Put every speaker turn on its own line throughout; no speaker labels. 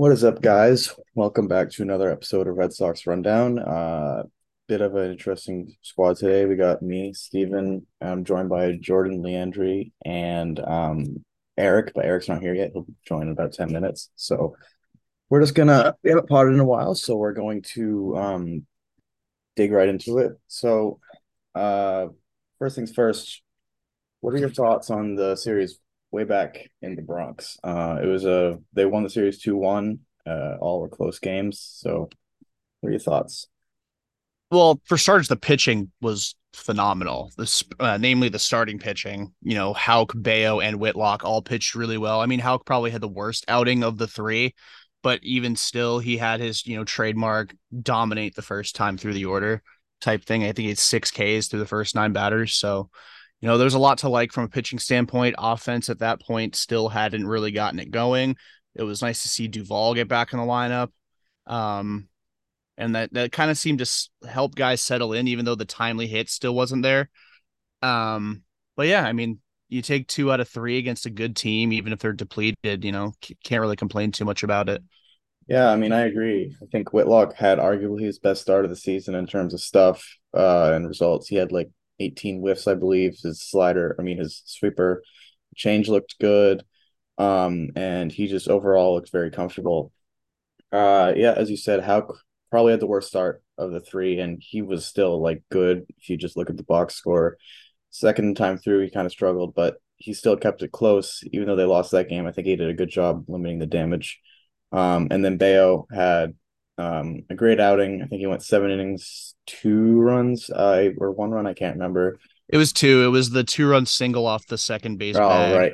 What is up, guys? Welcome back to another episode of Red Sox Rundown. Uh, bit of an interesting squad today. We got me, Stephen. I'm joined by Jordan Leandri and um, Eric, but Eric's not here yet. He'll join in about 10 minutes. So we're just gonna we haven't potted in a while, so we're going to um dig right into it. So uh first things first, what are your thoughts on the series way back in the Bronx? Uh it was a they won the series 2-1. Uh all were close games. So what are your thoughts?
Well, for starters, the pitching was phenomenal. This, uh, namely the starting pitching. You know, Houck, Bello, and Whitlock all pitched really well. I mean, Houck probably had the worst outing of the three, but even still, he had his you know trademark dominate the first time through the order type thing. I think he had six Ks through the first nine batters. So, you know, there's a lot to like from a pitching standpoint. Offense at that point still hadn't really gotten it going. It was nice to see Duvall get back in the lineup. Um, and that that kind of seemed to help guys settle in, even though the timely hit still wasn't there. Um, but yeah, I mean, you take two out of three against a good team, even if they're depleted, you know, can't really complain too much about it.
Yeah, I mean, I agree. I think Whitlock had arguably his best start of the season in terms of stuff uh, and results. He had like 18 whiffs, I believe. His slider, I mean, his sweeper change looked good. Um, and he just overall looks very comfortable. Uh, yeah, as you said, Houck probably had the worst start of the three, and he was still like good if you just look at the box score. Second time through, he kind of struggled, but he still kept it close, even though they lost that game. I think he did a good job limiting the damage. Um, and then Bello had um, a great outing. I think he went seven innings, two runs, uh, or one run. I can't remember.
It was two. It was the two run single off the second base.
Oh, bag. right.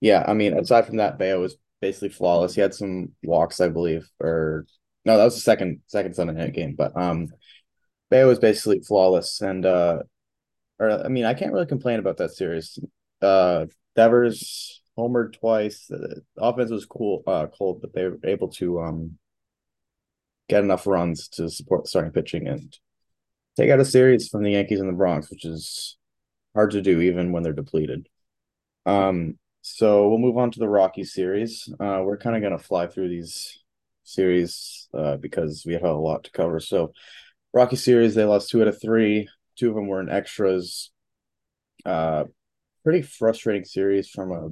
Yeah, I mean, aside from that, Bello was basically flawless. He had some walks, I believe, or no, that was the second second Sunday night game. But um, Bello was basically flawless, and uh, or I mean, I can't really complain about that series. Uh, Devers homered twice. The offense was cool, uh, cold, but they were able to um get enough runs to support starting pitching and take out a series from the Yankees in the Bronx, which is hard to do even when they're depleted. Um, so we'll move on to the Rocky series. Uh, we're kind of gonna fly through these series uh, because we have a lot to cover. So, Rocky series, they lost two out of three. Two of them were in extras. Uh, pretty frustrating series from a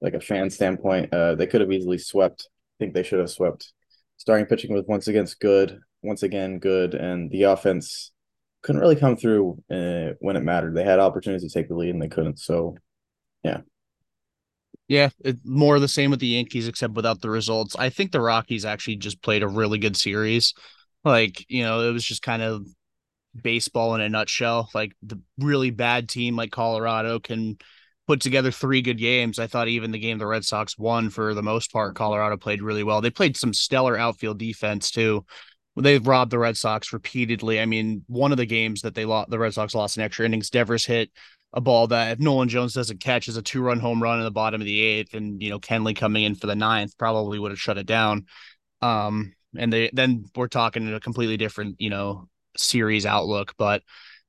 like a fan standpoint. Uh, they could have easily swept. I think they should have swept. Starting pitching was once again good, once again good, and the offense couldn't really come through uh, when it mattered. They had opportunities to take the lead and they couldn't. So, yeah.
Yeah, it, more the same with the Yankees, except without the results. I think the Rockies actually just played a really good series. Like, you know, it was just kind of baseball in a nutshell. Like the really bad team like Colorado can put together three good games. I thought even the game the Red Sox won for the most part, Colorado played really well. They played some stellar outfield defense too. They've robbed the Red Sox repeatedly. I mean, one of the games that they lost, the Red Sox lost in extra innings. Devers hit a ball that if Nolan Jones doesn't catch is a two run home run in the bottom of the eighth, and you know Kenley coming in for the ninth probably would have shut it down. Um, and they then we're talking in a completely different you know series outlook, but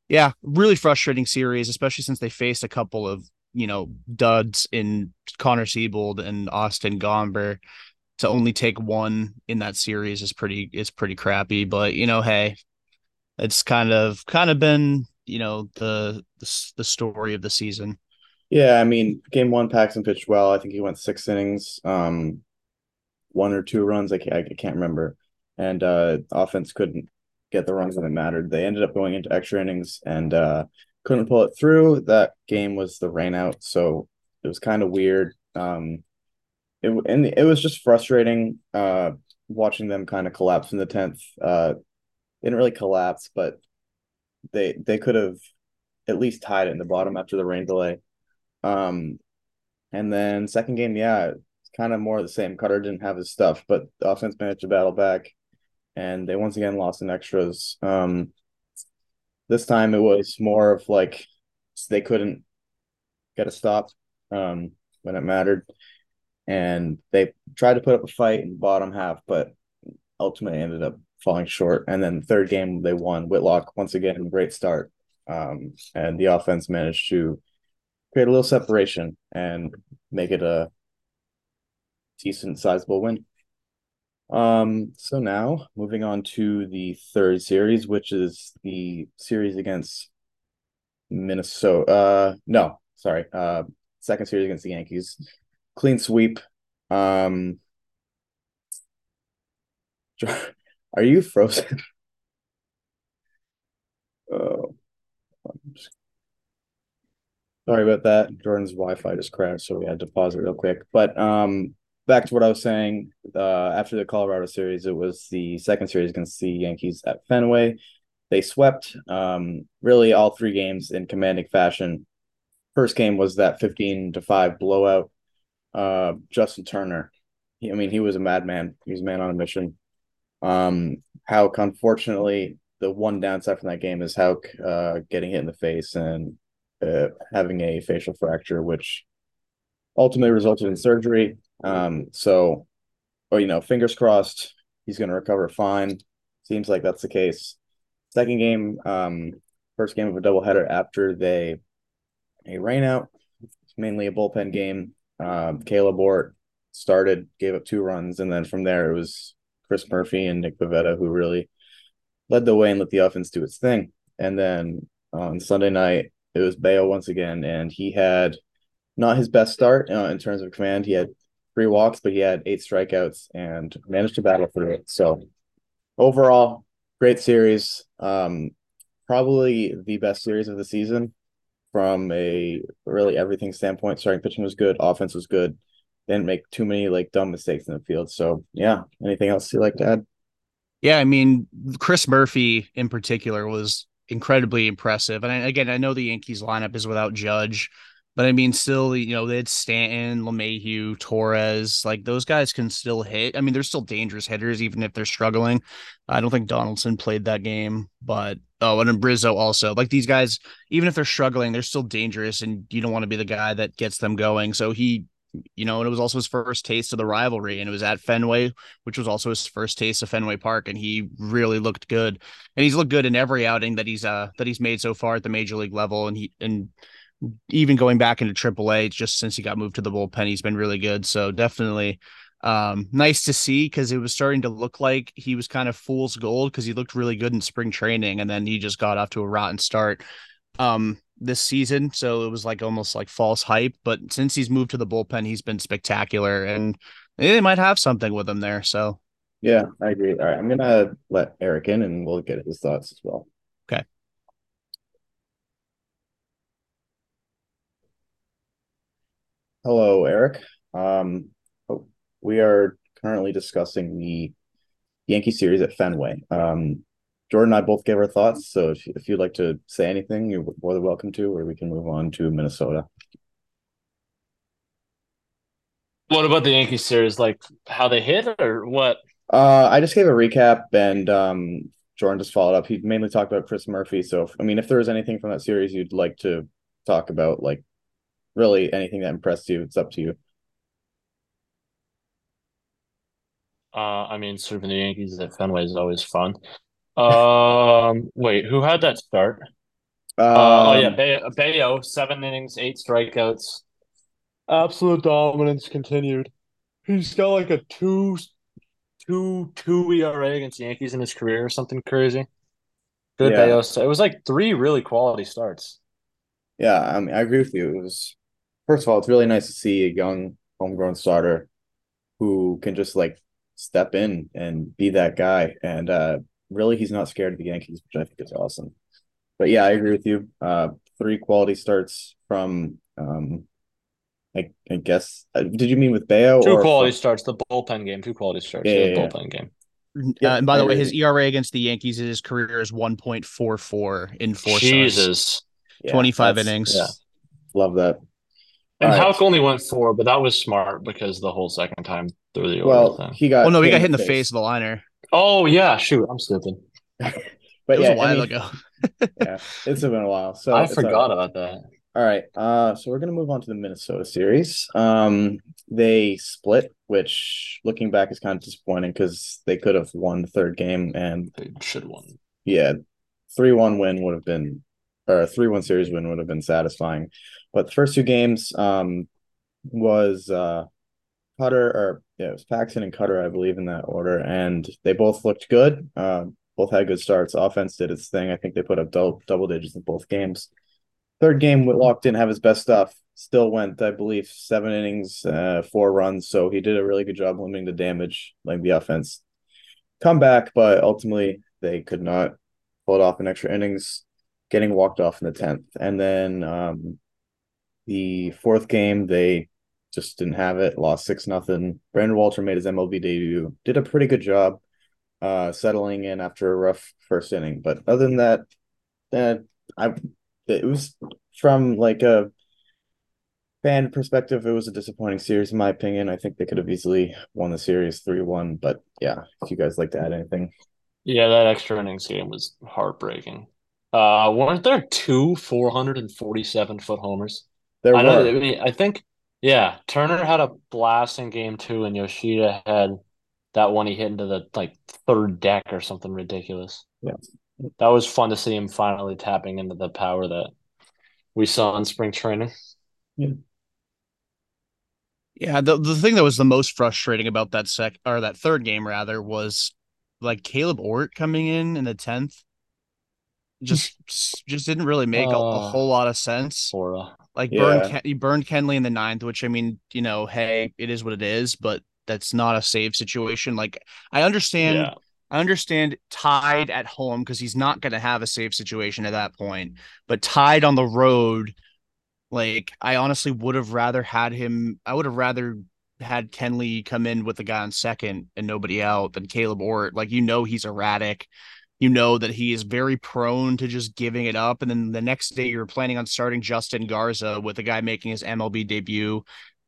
yeah, really frustrating series, especially since they faced a couple of you know duds in Connor Seabold and Austin Gomber. To only take one in that series is pretty is pretty crappy, but you know, hey, it's kind of kind of been you know the the, the story of the season.
Yeah, I mean, game one, Paxton pitched well. I think he went six innings, um, one or two runs. I can't, I can't remember. And uh, offense couldn't get the runs it mattered. They ended up going into extra innings and uh, couldn't pull it through. That game was the rainout, so it was kind of weird. Um, it and it was just frustrating uh, watching them kind of collapse in the tenth. Uh, didn't really collapse, but they they could have at least tied it in the bottom after the rain delay. Um, and then second game, yeah, it's kind of more of the same. Kutter didn't have his stuff, but the offense managed to battle back, and they once again lost in extras. Um, this time it was more of like they couldn't get a stop um, when it mattered, and they tried to put up a fight in the bottom half, but ultimately ended up falling short. And then the third game they won. Whitlock once again great start, um, and the offense managed to create a little separation and make it a decent, sizable win. Um, so now moving on to the third series, which is the series against Minnesota. Uh, no, sorry. Uh, second series against the Yankees. Clean sweep. Um, are you frozen? oh, sorry about that. Jordan's Wi-Fi just crashed, so we had to pause it real quick. But um, back to what I was saying. Uh, after the Colorado series, it was the second series against the Yankees at Fenway. They swept um, really all three games in commanding fashion. First game was that 15 to 5 blowout. Uh, Justin Turner, he, I mean, he was a madman. He was a man on a mission. Um, Houck, unfortunately, the one downside from that game is Houck uh, getting hit in the face and uh, having a facial fracture, which ultimately resulted in surgery. Um, so, or you know, fingers crossed, he's going to recover fine. Seems like that's the case. Second game, um, first game of a doubleheader after they a rain out. It's mainly a bullpen game. Um, Caleb Ort started, gave up two runs, and then from there it was Chris Murphy and Nick Pivetta who really led the way and let the offense do its thing. And then on Sunday night, it was Bello once again, and he had not his best start uh, in terms of command. He had three walks, but he had eight strikeouts and managed to battle through it. So overall, great series. Um, probably the best series of the season from a really everything standpoint. Starting pitching was good, offense was good. Didn't make too many like dumb mistakes in the field. So yeah, anything else you like to add?
Yeah, I mean Chris Murphy in particular was incredibly impressive. And I, again, I know the Yankees lineup is without Judge, but I mean, still, you know, they had Stanton, LeMahieu, Torres, like those guys can still hit. I mean, they're still dangerous hitters, even if they're struggling. I don't think Donaldson played that game, but oh, and Rizzo also. Like these guys, even if they're struggling, they're still dangerous, and you don't want to be the guy that gets them going. So he, you know, and it was also his first taste of the rivalry, and it was at Fenway, which was also his first taste of Fenway Park, and he really looked good. And he's looked good in every outing that he's uh that he's made so far at the major league level, and he and even going back into AAA, just since he got moved to the bullpen, he's been really good. So definitely um, nice to see because it was starting to look like he was kind of fool's gold because he looked really good in spring training and then he just got off to a rotten start um, this season. So it was like almost like false hype. But since he's moved to the bullpen, he's been spectacular and they might have something with him there. So
yeah, I agree. All right, I'm gonna let Eric in and we'll get his thoughts as well. Hello, Eric. Um, oh, we are currently discussing the Yankee series at Fenway. Um, Jordan and I both gave our thoughts, so if, if you'd like to say anything, you're more than welcome to, or we can move on to Minnesota.
What about the Yankee series? Like how they hit or what?
Uh, I just gave a recap, and um, Jordan just followed up. He mainly talked about Chris Murphy. So, if, I mean, if there was anything from that series you'd like to talk about, like really anything that impressed you, it's up to you.
Uh, I mean, serving the Yankees at Fenway is always fun. Um, wait, who had that start?
Um,
Uh, oh yeah, Bello, Bello, seven innings, eight strikeouts. Absolute dominance continued. He's got like a two, two, two ERA against the Yankees in his career or something crazy. Good
yeah,
Bello. So it was like three really quality starts.
yeah. I mean, I agree with you. It was first of all, it's really nice to see a young homegrown starter who can just like step in and be that guy. And uh, really, he's not scared of the Yankees, which I think is awesome. But yeah, I agree with you. Uh, three quality starts from um, I, I guess. Uh, did you mean with Bello
Two
or
quality
from?
starts, the bullpen game, two quality starts.
Yeah,
Yeah,
yeah,
the
yeah.
bullpen game.
Uh,
Yep,
and by the way, his. ERA against the Yankees in his career is 1.44 in four starts,
Jesus.
Yeah,
25
that's
Yeah.
innings.
love that. All
And
right.
Houck only went four, but that was smart because the whole second time through the order
Well,
thing.
he got
Well, no, he got hit in
the
the face of the liner.
Oh yeah, shoot, I'm stupid.
But
It was
yeah,
a while
I mean,
ago.
yeah, it's been a while. So
I forgot
right.
about that.
All right. Uh, so we're gonna move on to the Minnesota series. Um, they split, which looking back is kind of disappointing because they could have won the third game, and
They should have won.
yeah, three one win would have been, or a three one series win would have been satisfying. But the first two games, um, was uh Kutter or yeah, it was Paxton and Kutter, I believe, in that order, and they both looked good. Uh, both had good starts. Offense did its thing. I think they put up double double digits in both games. Third game, Whitlock didn't have his best stuff. Still went, I believe, seven innings, uh, four runs. So he did a really good job limiting the damage, like the offense. Come back, but ultimately they could not pull it off in extra innings, getting walked off in the tenth. And then um, the fourth game, they just didn't have it. Lost six nothing. Brandon Walter made his MLB debut. Did a pretty good job uh, settling in after a rough first inning. But other than that, uh, I it was from like a fan perspective, it was a disappointing series in my opinion. I think they could have easily won the series three one. But yeah, if you guys like to add anything.
Yeah, that extra innings game was heartbreaking. Uh, weren't there two 447 foot homers?
There
I know. I mean, I think, yeah, Turner had a blast in game two, and Yoshida had that one he hit into the like third deck or something ridiculous.
Yeah.
That was fun to see him finally tapping into the power that we saw in spring training.
Yeah, Yeah, the the thing that was the most frustrating about that sec or that third game rather was like Caleb Ort coming in in the tenth. Just just didn't really make a, a
Uh,
whole lot of sense.
Sora.
Like
Yeah.
burned Ken, you burned Kenley in the ninth, which I mean, you know, hey, it is what it is, but that's not a save situation. Like I understand
Yeah.
I understand tied at home because he's not going to have a safe situation at that point, but tied on the road, like I honestly would have rather had him. I would have rather had Kenley come in with the guy on second and nobody out than Caleb Ort. Like you know he's erratic. You know that he is very prone to just giving it up, and then the next day you're planning on starting Justin Garza with a guy making his MLB debut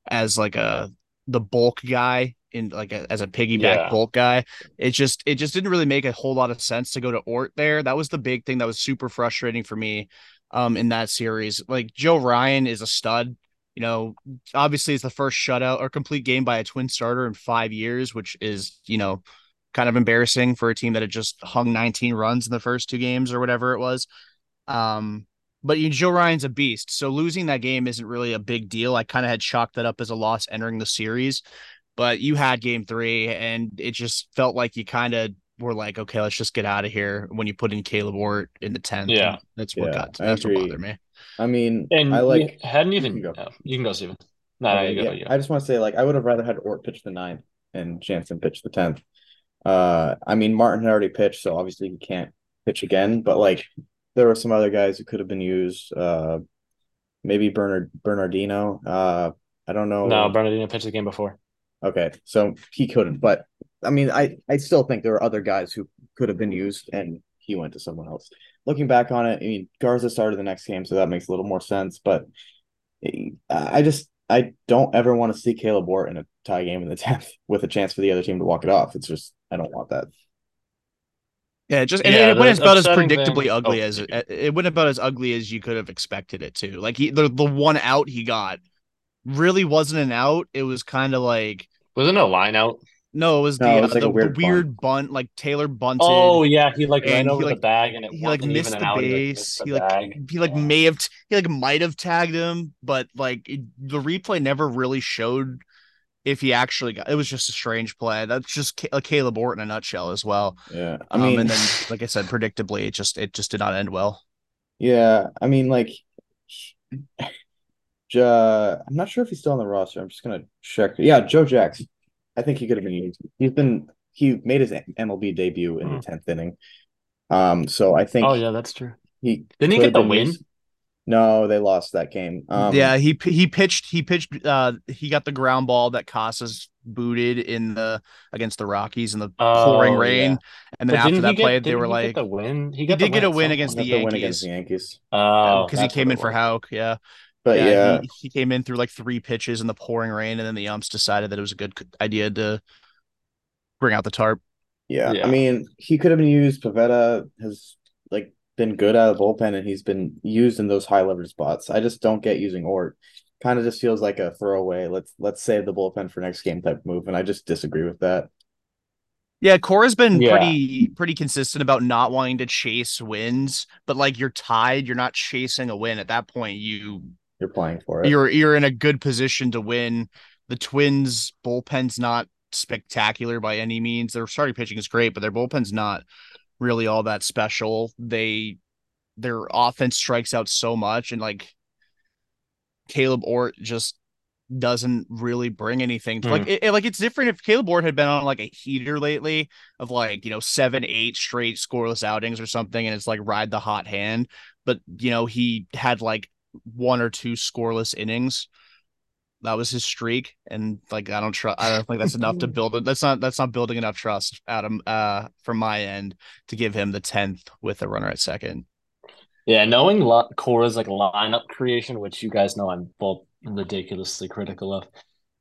as like a the bulk guy in like a, as a piggyback
Yeah.
bulk guy. It just it just didn't really make a whole lot of sense to go to Ort there. That was the big thing that was super frustrating for me um in that series. Like Joe Ryan is a stud. You know, obviously it's the first shutout or complete game by a twin starter in 5 years, which is, you know, kind of embarrassing for a team that had just hung 19 runs in the first two games or whatever it was. Um but you, Joe Ryan's a beast. So losing that game isn't really a big deal. I kind of had chalked that up as a loss entering the series but you had game three and it just felt like you kind of were like, okay, let's just get out of here when you put in Caleb Ort in the 10th.
Yeah.
That's what
Yeah,
got
I
that's what bothered me.
I mean,
And
I like.
hadn't
you
even.
can go.
oh, you can go, Stephen. No, no,
Okay,
you go.
yeah,
you go.
I just want to say, like, I would have rather had Ort pitch the ninth and Jansen pitch the tenth. Uh, I mean, Martin had already pitched, so obviously he can't pitch again. But like, there were some other guys who could have been used. Uh, maybe Bernard Bernardino. Uh, I don't know.
No, Bernardino pitched the game before.
Okay, so he couldn't. But I mean, I I still think there are other guys who could have been used, and he went to someone else. Looking back on it, I mean, Garza started the next game, so that makes a little more sense. But I I just I don't ever want to see Caleb Ort in a tie game in the tenth with a chance for the other team to walk it off. It's just I don't want that.
Yeah, it just and
Yeah,
it went about as predictably
thing-
ugly
oh,
as it, it went about as ugly as you could have expected it to. Like he the the one out he got really wasn't an out. It was kind of like
Wasn't a line out?
no, it was
No,
the
it was
uh,
like
the,
weird
the weird bunt. like Taylor bunted.
Oh yeah, he like
And
ran
he,
over
like-
the bag and it
he like
wasn't
missed
even
the
an out. He, like,
base.
missed the
He like
bag.
he like
Yeah.
may have he like might have tagged him, but like it, the replay never really showed if he actually got. It was just a strange play. That's just a Caleb Ort in a nutshell as well.
Yeah, I
Um,
mean,
and then like I said, predictably, it just it just did not end well.
yeah, I mean, like, Ja, I'm not sure if he's still on the roster. I'm just gonna check. Yeah, Joe Jackson. I think he could have been used. He's been he made his MLB debut in the
Hmm.
tenth inning. Um, so I think
Oh yeah, that's true.
he
Didn't he get the win?
used. No, they lost that game. Um,
yeah, he he pitched he pitched uh he got the ground ball that Casas booted in the against the Rockies in the pouring
Oh,
rain,
yeah.
and then
But
after that
he get-
play, they were
he
like
get the win. He,
he
got the
did get a win against
point.
the
got the win
Yankees.
against the Yankees.
Oh,
because he came in for
was.
Houck, yeah.
But yeah,
he, he came in through like three pitches in the pouring rain, and then the umps decided that it was a good idea to bring out the tarp.
yeah,
Yeah.
I mean, he could have been used. Pivetta has like been good out of the bullpen, and he's been used in those high leverage spots. I just don't get using Ort. Kind of just feels like a throwaway. Let's let's save the bullpen for next game type move, and I just disagree with that.
Yeah, Cora's been
Yeah.
pretty pretty consistent about not wanting to chase wins, but like you're tied, you're not chasing a win. At that point, you
You're playing for it.
you're you're in a good position to win. the Twins bullpen's not spectacular by any means. Their starting pitching is great, but their bullpen's not really all that special. They their offense strikes out so much, and like Caleb Ort just doesn't really bring anything. To, mm. Like hmm. it, like it's different if Caleb Ort had been on like a heater lately of like you know seven eight straight scoreless outings or something, and it's like ride the hot hand. But you know he had like one or two scoreless innings. That was his streak, and like I don't trust. I don't think that's enough to build it. That's not that's not building enough trust, Adam. Uh, from my end, to give him the tenth with a runner at second.
Yeah, knowing Cora's like lineup creation, which you guys know I'm both ridiculously critical of.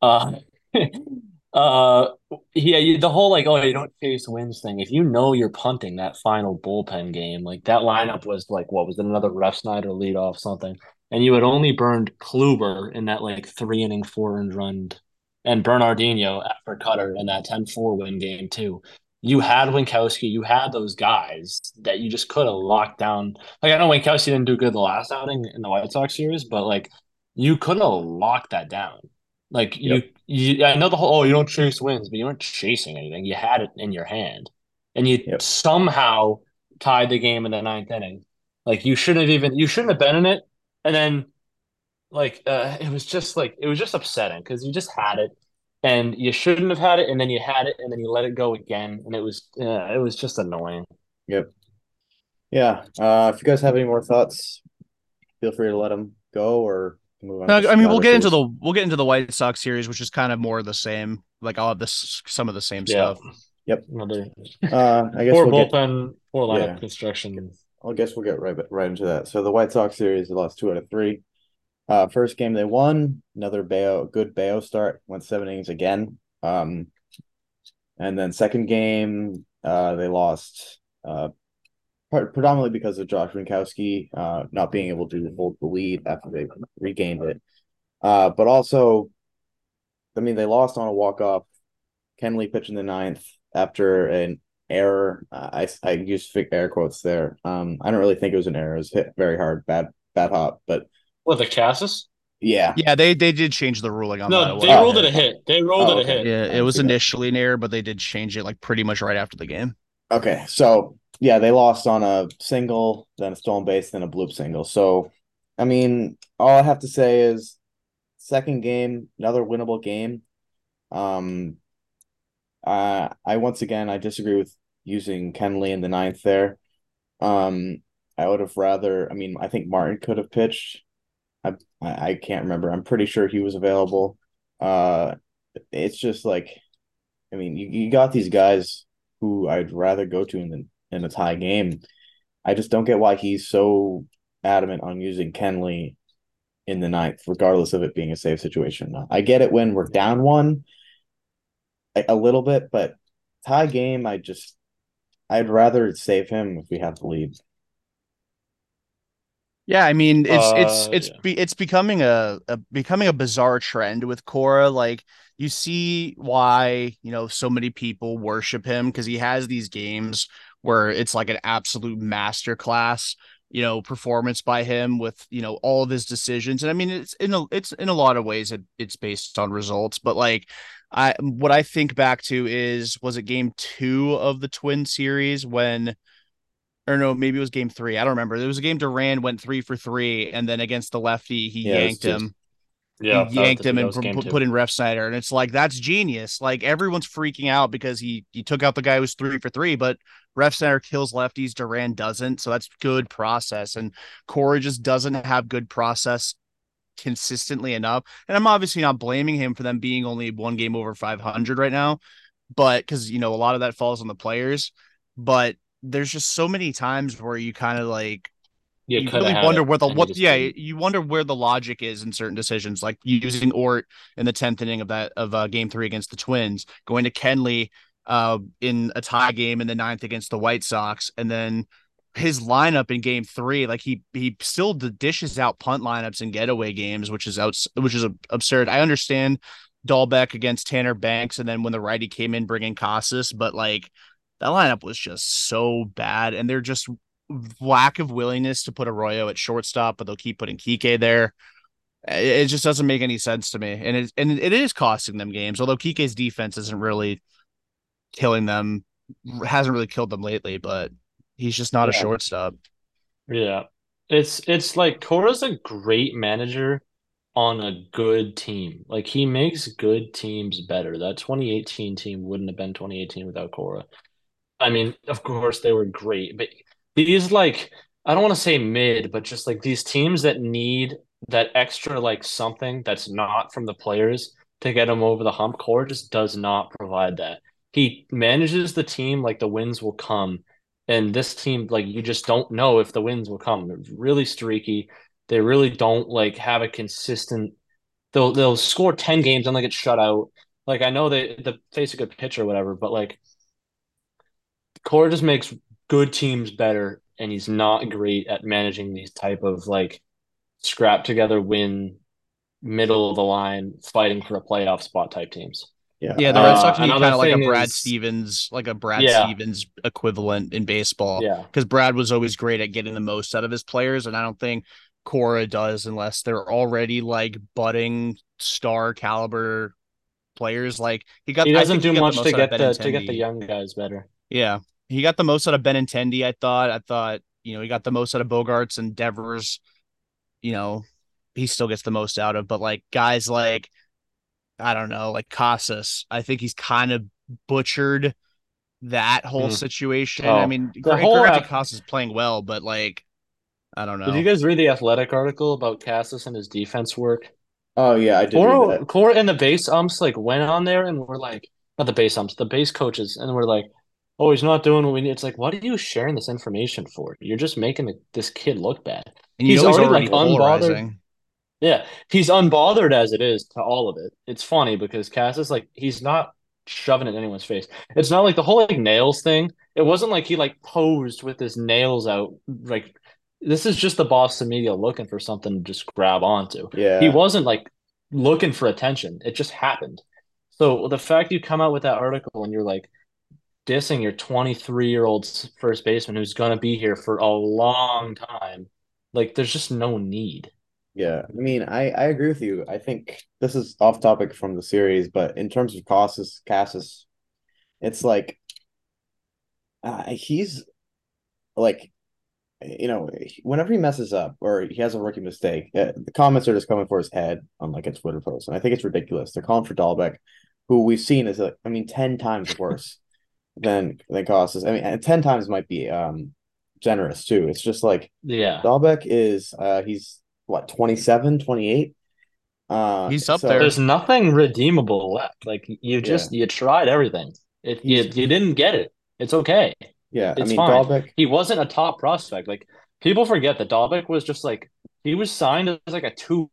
Uh, uh, yeah, the whole like, oh, you don't chase wins thing. If you know you're punting that final bullpen game, like that lineup was like, what was it, another Refsnyder lead off something, and you had only burned Kluber in that like three inning four and run, and Bernardino after Kutter in that 10-4 win game too. You had Winckowski, you had those guys that you just could have locked down. Like I know Winckowski didn't do good the last outing in the White Sox series, but like you could have locked that down. Like yep. you, you, I know the whole. Oh, you don't chase wins, but you weren't chasing anything. You had it in your hand, and you yep. somehow tied the game in the ninth inning. Like you shouldn't have even. You shouldn't have been in it. And then, like, uh, it was just like it was just upsetting because you just had it, and you shouldn't have had it, and then you had it, and then you let it go again, and it was, uh, it was just annoying.
Yep. Yeah. Uh, if you guys have any more thoughts, feel free to let them go or
no, I mean we'll get into the we'll get into the White Sox series, which is kind of more the same. Like I'll have this some of the same yeah. stuff.
Yep. Uh, I guess
poor we'll bullpen, get, poor lineup yeah. construction.
I guess we'll get right right into that. So the White Sox series, they lost two out of three. Uh, first game they won. Another Bello, good Bello start. Went seven innings again. Um, and then second game, uh, they lost. Uh, predominantly because of Josh Winckowski uh, not being able to hold the lead after they regained it. Uh, but also, I mean, they lost on a walk off. Kenley pitched in the ninth after an error. Uh, I I used air quotes there. Um, I don't really think it was an error. It was hit very hard, bad bad hop. But
what the Casas?
Yeah,
yeah, they they did change the ruling on
no, that. No, they ruled it a hit. They rolled oh, it a hit.
Yeah, it was initially an error, but they did change it like pretty much right after the game.
Okay, so yeah, they lost on a single, then a stolen base, then a bloop single. So, I mean, all I have to say is, second game, another winnable game. Um, uh, I once again I disagree with using Kenley in the ninth there. Um, I would have rather. I mean, I think Martin could have pitched. I I can't remember. I'm pretty sure he was available. Uh, it's just like, I mean, you, you got these guys who I'd rather go to in the in a tie game. I just don't get why he's so adamant on using Kenley in the ninth, regardless of it being a safe situation. I get it when we're down one a, a little bit, but tie game, I just I'd rather save him if we have the lead.
Yeah, I mean it's uh, it's it's yeah. be, it's becoming a, a becoming a bizarre trend with Cora. Like you see why you know so many people worship him because he has these games where it's like an absolute masterclass you know performance by him with you know all of his decisions and i mean it's in a it's in a lot of ways it, it's based on results but like i what i think back to is was it game two of the twin series when or no maybe it was game three i don't remember there was a game Duran went three for three and then against the lefty he yeah, yanked him yeah, he yanked him and put, put in Refsnyder, and it's like that's genius. Like everyone's freaking out because he he took out the guy who was three for three, but Refsnyder kills lefties, Duran doesn't, so that's good process. And Cora just doesn't have good process consistently enough. And I'm obviously not blaming him for them being only one game over 500 right now, but because you know a lot of that falls on the players. But there's just so many times where you kind of like you, you really wonder where the what yeah didn't. you wonder where the logic is in certain decisions like using Ort in the 10th inning of that of uh, game 3 against the Twins going to Kenley uh, in a tie game in the ninth against the White Sox and then his lineup in game 3 like he he still dishes out punt lineups and getaway games which is out which is absurd I understand Dalbec against Tanner Banks and then when the righty came in bringing Casas but like that lineup was just so bad and they're just lack of willingness to put Arroyo at shortstop, but they'll keep putting Kike there. It just doesn't make any sense to me, and it and it is costing them games. Although Kike's defense isn't really killing them, hasn't really killed them lately, but he's just not yeah. a shortstop.
Yeah, it's it's like Cora's a great manager on a good team. Like he makes good teams better. That 2018 team wouldn't have been 2018 without Cora. I mean, of course they were great, but these like I don't want to say mid, but just like these teams that need that extra like something that's not from the players to get them over the hump. Cora just does not provide that. He manages the team like the wins will come, and this team like you just don't know if the wins will come. They're really streaky. They really don't like have a consistent. They'll they'll score ten games and they get shut out. Like I know they the face a good pitch or whatever, but like Cora just makes good teams better, and he's not great at managing these type of like scrap together, win, middle of the line, fighting for a playoff spot type teams.
Yeah, yeah. The Red Sox uh, need kind of like a Brad is, Stevens, like a Brad yeah. Stevens equivalent in baseball.
Yeah,
because Brad was always great at getting the most out of his players, and I don't think Cora does unless they're already like budding star caliber players. Like
he got, he doesn't do much to get the to get the young guys better.
Yeah, he got the most out of Benintendi. I thought. I thought you know he got the most out of Bogaerts and Devers you know, he still gets the most out of. But like guys like, I don't know, like Casas, I think he's kind of butchered that whole mm. situation. Oh, I mean, the whole app- Casas is playing well, but like, I don't know.
Did you guys read the athletic article about Casas and his defense work?
Oh yeah, I did.
Cora, Cora and the base umps like went on there and we're like, not the base umps, the base coaches, and we're like, oh, he's not doing what we need. It's like, what are you sharing this information for? You're just making this kid look bad.
And he's, already, already, like unbothered.
Yeah, he's unbothered as it is to all of it. It's funny because Cass is like he's not shoving it in anyone's face. It's not like the whole like nails thing. It wasn't like he like posed with his nails out. Like this is just the Boston media looking for something to just grab onto.
Yeah,
he wasn't like looking for attention. It just happened. So the fact you come out with that article and you're like, dissing your 23 year old first baseman who's going to be here for a long time. Like, there's just no need.
Yeah, I mean, I I agree with you. I think this is off topic from the series, but in terms of Casas, Casas, it's like uh, he's like, you know, whenever he messes up or he has a rookie mistake, uh, the comments are just coming for his head on like a Twitter post, and I think it's ridiculous. They're calling for Dalbec, who we've seen is like, I mean, ten times worse than than Casas. I mean, ten times might be um generous too. It's just like
yeah,
Dalbec is uh he's what 27, 28?
Uh, he's up so, there.
There's nothing redeemable left. Like you just yeah. you tried everything. If you you didn't get it, it's okay.
Yeah,
it's
I mean,
fine. Dalbec... He wasn't a top prospect. Like people forget that Dalbec was just like he was signed as like a two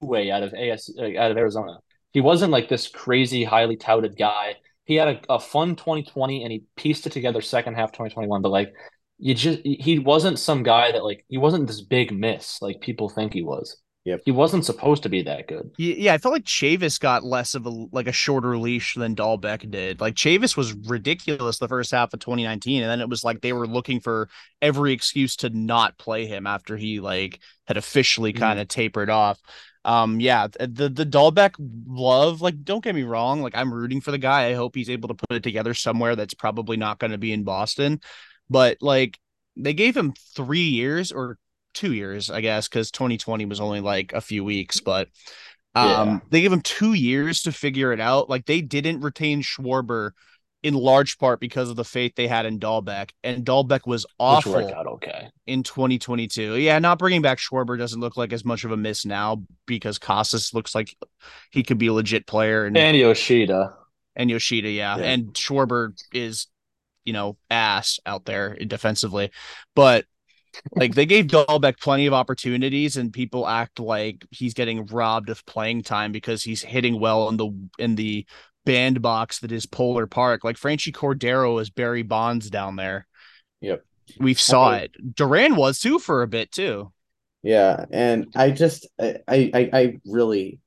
way out of AS out of Arizona. He wasn't like this crazy highly touted guy he had a, a fun 2020 and he pieced it together second half 2021 but like you just he wasn't some guy that like he wasn't this big miss like people think he was
Yep.
He wasn't supposed to be that good.
Yeah, I felt like Chavis got less of a like a shorter leash than Dalbec did. Like Chavis was ridiculous the first half of 2019, and then it was like they were looking for every excuse to not play him after he like had officially kind of mm. tapered off um yeah the the Dalbec love like don't get me wrong like I'm rooting for the guy I hope he's able to put it together somewhere that's probably not going to be in Boston but like they gave him 3 years or 2 years I guess cuz 2020 was only like a few weeks but um yeah. they gave him 2 years to figure it out like they didn't retain Schwarber in large part because of the faith they had in Dalbec, and Dalbec was awful
okay.
in 2022. Yeah, not bringing back Schwarber doesn't look like as much of a miss now because Casas looks like he could be a legit player, and,
and Yoshida,
and Yoshida, yeah. yeah, and Schwarber is, you know, ass out there defensively, but like they gave Dalbec plenty of opportunities, and people act like he's getting robbed of playing time because he's hitting well in the in the bandbox that is Polar Park. Like Franchy Cordero is Barry Bonds down there.
Yep.
We've saw it. Duran was too for a bit too.
Yeah, and I just I I, I really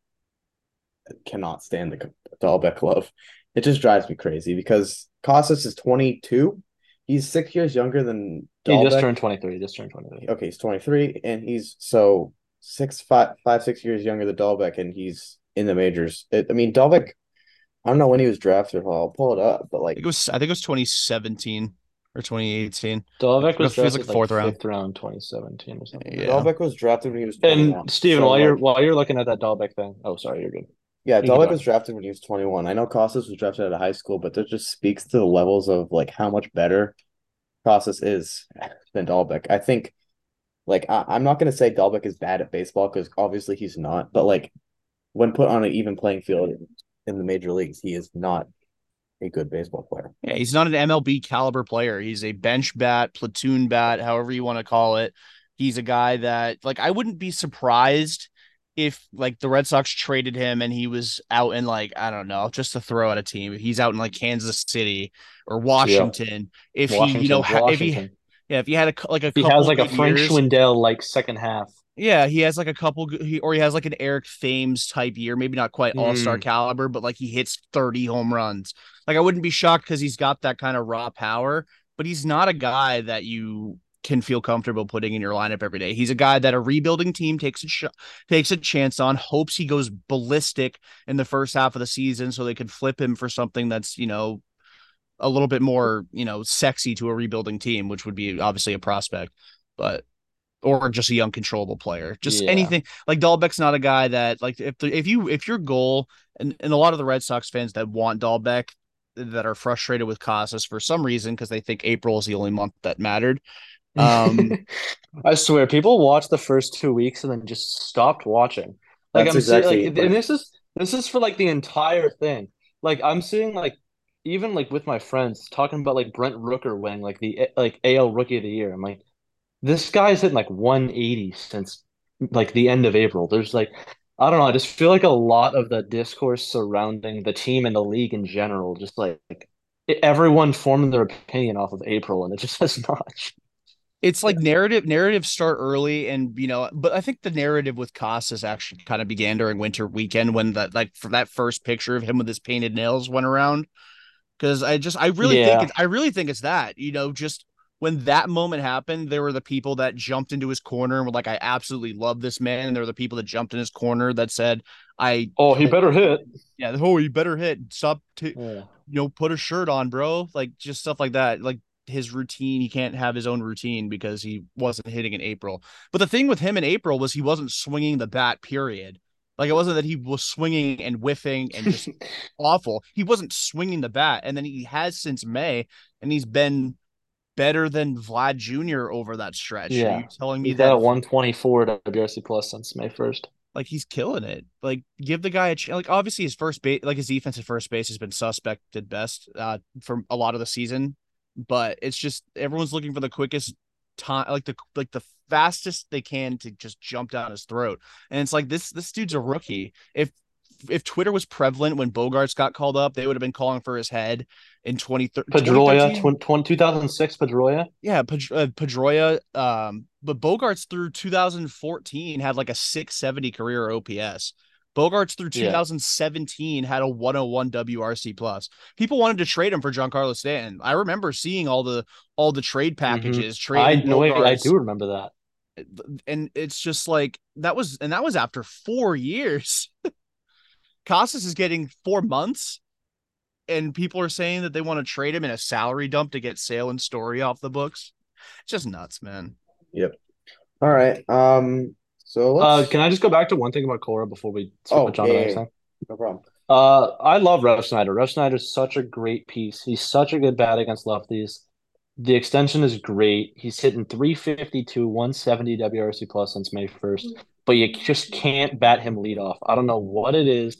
cannot stand the Dalbec love. It just drives me crazy because Casas is 22. He's six years younger than
Dalbec. He just turned 23. Just turned 23.
Okay, he's 23, and he's so six, five, five, six years younger than Dalbec, and he's in the majors. It, I mean, Dalbec. I don't know when he was drafted. I'll pull it up, but like,
it was I think it was 2017 or 2018.
Dalbec was drafted
like fourth round.
fifth round, 2017 or something.
Yeah.
Dalbec was drafted when he was 21.
And Stephen,
So,
while you're while you're looking at that Dalbec thing, oh sorry, you're good.
Yeah, Dalbec was drafted when he was 21. I know Casas was drafted out of high school, but that just speaks to the levels of like how much better Casas is than Dalbec. I think, like, I, I'm not gonna say Dalbec is bad at baseball because obviously he's not, but like when put on an even playing field in, in the major leagues, he is not a good baseball player.
Yeah, he's not an MLB caliber player. He's a bench bat, platoon bat, however you want to call it. He's a guy that like I wouldn't be surprised if like the Red Sox traded him and he was out in like I don't know, just to throw at a team. If he's out in like Kansas City or Washington, if he you know ha- if he yeah if he had a like a
he
couple
has like a French
years-
Schwindel like second half.
Yeah, he has like a couple, he, or he has like an Eric Thames type year, maybe not quite all star
Mm.
caliber, but like he hits 30 home runs. Like I wouldn't be shocked because he's got that kind of raw power, but he's not a guy that you can feel comfortable putting in your lineup every day. He's a guy that a rebuilding team takes a sh- takes a chance on, hopes he goes ballistic in the first half of the season so they could flip him for something that's, you know, a little bit more, you know, sexy to a rebuilding team, which would be obviously a prospect, but or just a young controllable player. Just
Yeah.
anything like Dalbec's not a guy that like if the, if you if your goal and, and a lot of the Red Sox fans that want Dahlbeck that are frustrated with Casas for some reason because they think April is the only month that mattered. Um,
I swear, people watched the first two weeks and then just stopped watching. Like
That's
I'm seeing,
exactly-
like, and this is this is for like the entire thing. Like I'm seeing like even like with my friends talking about like Brent Rooker winning like the like AL Rookie of the Year. I'm like, this guy's hitting like 180 since like the end of April. There's like I don't know. I just feel like a lot of the discourse surrounding the team and the league in general, just like, everyone forming their opinion off of April, and it just has not.
it's like narrative narratives start early and you know but i think the narrative with Casas actually kind of began during winter weekend when that like for that first picture of him with his painted nails went around because i just i really
Yeah.
think it's i really think it's that you know just when that moment happened there were the people that jumped into his corner and were like i absolutely love this man and there were the people that jumped in his corner that said i
Oh, he better hit.
yeah oh he better hit stop t-
Yeah.
you know, put a shirt on, bro. Like just stuff like that. Like his routine, he can't have his own routine because he wasn't hitting in April. But the thing with him in April was he wasn't swinging the bat, period. Like it wasn't that he was swinging and whiffing and just awful. He wasn't swinging the bat. And then he has since May and he's been better than Vlad Jr. over that stretch. Are
Yeah.
you telling me
He's
that
at 124 WRC plus since May 1st.
like he's killing it. Like give the guy a chance. Like obviously his first base, like his defense at first base has been suspected best uh for a lot of the season, but it's just everyone's looking for the quickest time, like the like the fastest they can to just jump down his throat. And it's like this this dude's a rookie. If if Twitter was prevalent when Bogaerts got called up, they would have been calling for his head in 2013.
Pedroia,
2013.
tw- tw- 2006 Pedroia.
Yeah, uh, Pedroia. Um, but Bogaerts through 2014 had like a 670 career OPS. Bogaerts through
Yeah.
2017 had a 101 WRC plus. People wanted to trade him for Giancarlo Stanton. I remember seeing all the all the trade packages.
Mm-hmm. I
Trading
no wait, I do remember that.
and it's just like that was and that was after four years. Casas is getting four months, and people are saying that they want to trade him in a salary dump to get Sale and Story off the books. It's just nuts, man. Yep.
All right. Um. So
Uh, can I just go back to one thing about Cora before we
Oh,
switch on
yeah,
the next
yeah,
thing?
no problem.
Uh, I love Refsnyder. Rev Snyder's such a great piece. He's such a good bat against lefties. The extension is great. He's hitting 352, 170 WRC plus since May 1st, but you just can't bat him lead off. I don't know what it is,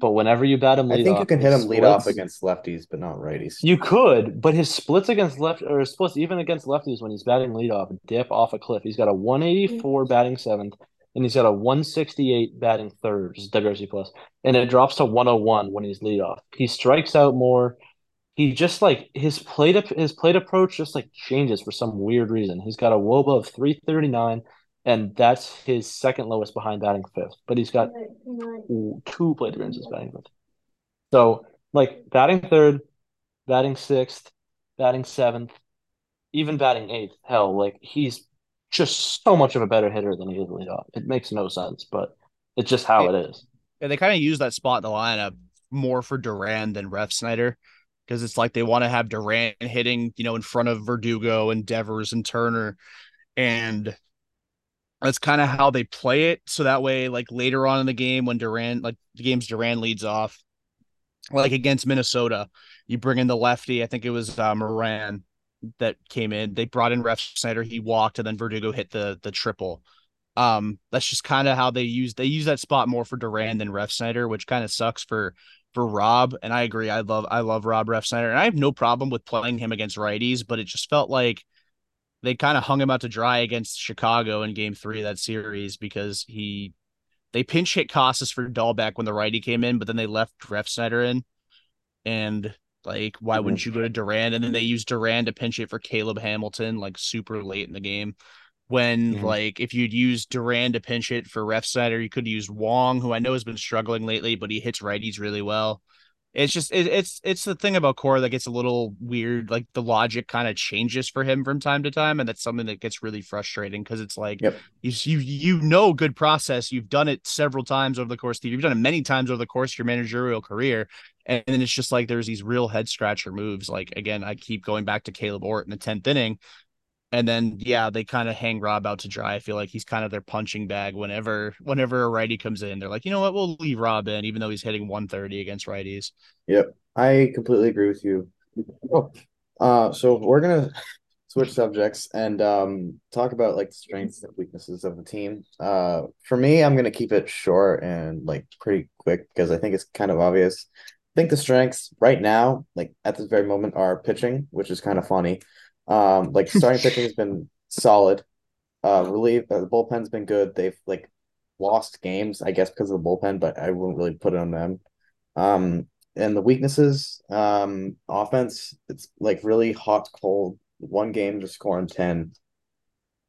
but whenever you bat him
I think
off,
you can hit him lead off against lefties, but not righties.
You could, but his splits against left or his splits even against lefties when he's batting lead off dip off a cliff. He's got a 184 mm. batting seventh, and he's got a 168 batting third, which is WRC plus, and it drops to 101 when he's lead off. He strikes out more. He just like his plate up his plate approach just like changes for some weird reason. He's got a WOBA of 339, and that's his second lowest behind batting fifth. But he's got two plate appearances batting fifth. So like batting third, batting sixth, batting seventh, even batting eighth. Hell, like he's just so much of a better hitter than he is leadoff. It makes no sense, but it's just how it, it is.
Yeah, they kind of use that spot in the lineup more for Duran than Refsnyder because it's like they want to have Duran hitting, you know, in front of Verdugo and Devers and Turner. And that's kind of how they play it. So that way, like later on in the game, when Duran, like the game's Duran leads off, like against Minnesota, you bring in the lefty. I think it was uh, Moran that came in. They brought in Refsnyder. He walked, and then Verdugo hit the the triple. Um, that's just kind of how they use they use that spot more for Duran than Refsnyder, which kind of sucks for for Rob. And I agree. I love I love Rob Refsnyder, and I have no problem with playing him against righties, but it just felt like they kind of hung him out to dry against Chicago in Game Three of that series because he they pinch hit Casas for Dalbec when the righty came in, but then they left Ref Refsnyder in, and like, why mm-hmm. wouldn't you go to Duran? And then they used Duran to pinch it for Caleb Hamilton, like super late in the game. When mm-hmm. like if you'd use Duran to pinch it for Ref Refsnyder, you could use Wong, who I know has been struggling lately, but he hits righties really well it's just it, it's it's the thing about Cora that gets a little weird. Like the logic kind of changes for him from time to time, and that's something that gets really frustrating because it's like yep. you you you know good process. You've done it several times over the course. Of the, you've done it many times over the course of your managerial career, and then it's just like there's these real head scratcher moves. Like again, I keep going back to Kaleb Ort in the tenth inning and then yeah, they kind of hang Rob out to dry. I feel like he's kind of their punching bag whenever whenever a righty comes in. They're like, you know what, we'll leave Rob in, even though he's hitting 130 against righties.
Yep, I completely agree with you. Oh, uh, so we're gonna switch subjects and um talk about like the strengths and weaknesses of the team. Uh, for me, I'm gonna keep it short and like pretty quick because I think it's kind of obvious. I think the strengths right now, like at this very moment, are pitching, which is kind of funny. Um, like starting pitching has been solid. Uh, relief uh, the bullpen's been good. They've like lost games, I guess, because of the bullpen, but I wouldn't really put it on them. Um, and the weaknesses, um, offense, it's like really hot, cold. One game just scoring ten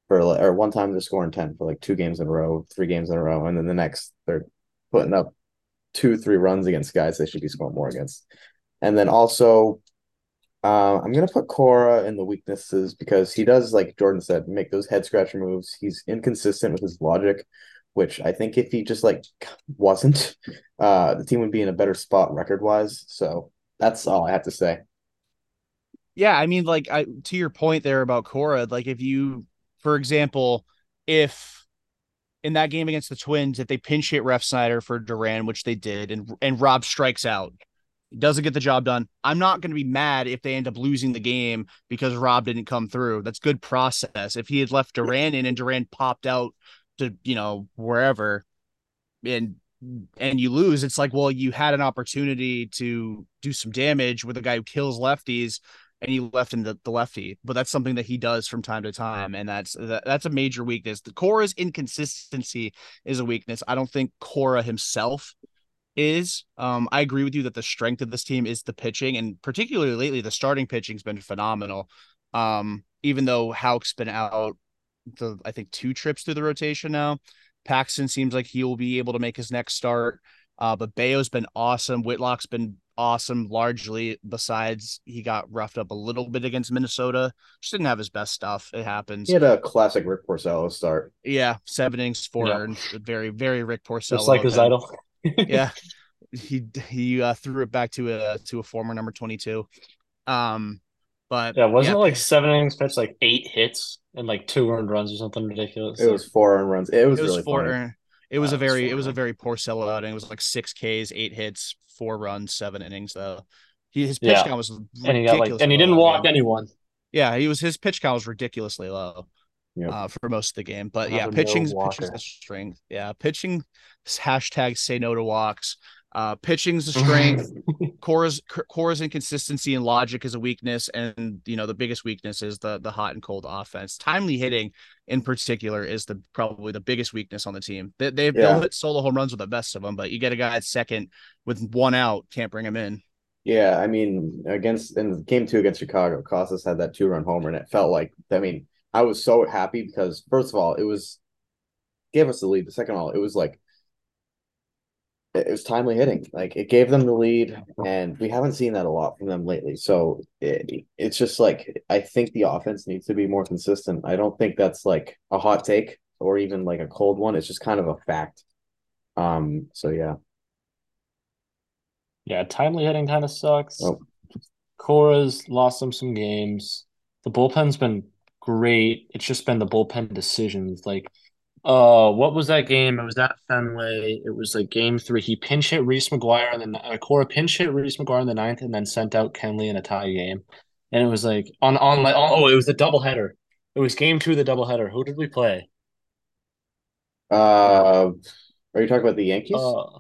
for like, or one time they're scoring ten for like two games in a row, three games in a row, and then the next they're putting up two, three runs against guys they should be scoring more against. And then also uh, I'm gonna put Cora in the weaknesses because he does, like Jordan said, make those head scratcher moves. He's inconsistent with his logic, which I think if he just like wasn't, uh, the team would be in a better spot record wise. So that's all I have to say.
Yeah, I mean, like I to your point there about Cora, like if you, for example, if in that game against the Twins, if they pinch hit Refsnyder for Duran, which they did, and and Rob strikes out, doesn't get the job done. I'm not going to be mad if they end up losing the game because Rob didn't come through. That's good process. If he had left Duran in and Duran popped out to, you know, wherever and and you lose, it's like, well, you had an opportunity to do some damage with a guy who kills lefties and you left in the, the lefty. But that's something that he does from time to time. And that's that, that's a major weakness. The Cora's inconsistency is a weakness. I don't think Cora himself is. Um, I agree with you that the strength of this team is the pitching, and particularly lately, the starting pitching's been phenomenal. Um, even though Houck's been out the I think two trips through the rotation now. Paxton seems like he will be able to make his next start. Uh, but Bello's been awesome. Whitlock's been awesome largely. Besides, he got roughed up a little bit against Minnesota. Just didn't have his best stuff. It happens.
He had a classic Rick Porcello start.
Yeah, seven innings, four yeah. earned. Very, very Rick Porcello.
Just like his idol
yeah, he he uh, threw it back to a to a former number twenty two. Um, but
yeah, wasn't yeah. it like seven innings pitched, like eight hits and like two earned runs or something ridiculous?
It was four earned runs. It was, it was really four.
Earned, it was a very it was a very poor sellout, and It was like six Ks, eight hits, four runs, seven innings though. He, his pitch yeah. count was
and he got like and he didn't walk anyone.
Yeah, he was his pitch count was ridiculously low yep. uh, for most of the game. But yeah, pitching's pitching's the strength. Yeah, pitching hashtag say no to walks. Uh, pitching's the strength. core's Cora's inconsistency and logic is a weakness, and you know the biggest weakness is the the hot and cold offense. Timely hitting, in particular, is the probably the biggest weakness on the team. They they yeah. they'll hit solo home runs with the best of them, but you get a guy at second with one out, can't bring him in.
Yeah, I mean, against in game two against Chicago, Casas had that two run homer, and it felt like I mean I was so happy because first of all, it was gave us the lead. The second of all, it was like it was timely hitting. Like it gave them the lead, and we haven't seen that a lot from them lately. So it, it's just like I think the offense needs to be more consistent. I don't think that's like a hot take or even like a cold one. It's just kind of a fact. Um. So yeah.
Yeah, timely hitting kind of sucks.
Oh.
Cora's lost them some games. The bullpen's been great. It's just been the bullpen decisions. Like uh, what was that game? It was at Fenway. It was like game three. He pinch hit Reese McGuire and then uh, Cora pinch hit Reese McGuire in the ninth and then sent out Kenley in a tie game. And it was like on on like oh it was a doubleheader. It was game two of the doubleheader. Who did we play?
Uh, are you talking about the Yankees?
Uh,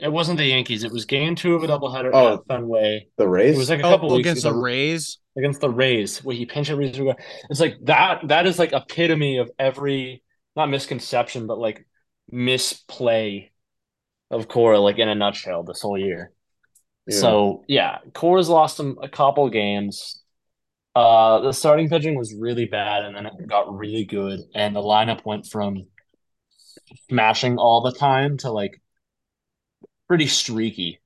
it wasn't the Yankees. It was game two of a doubleheader
Oh.
at Fenway.
the Rays.
It was like a
Oh,
couple weeks
against the. Rays.
against the Rays, where he pinch hit Reese McGuire. It's like that. That is like epitome of every not misconception, but like misplay of Cora, like in a nutshell, this whole year.
Yeah.
So yeah, Cora's lost him a couple games. Uh, the starting pitching was really bad, and then it got really good, and the lineup went from smashing all the time to like pretty streaky.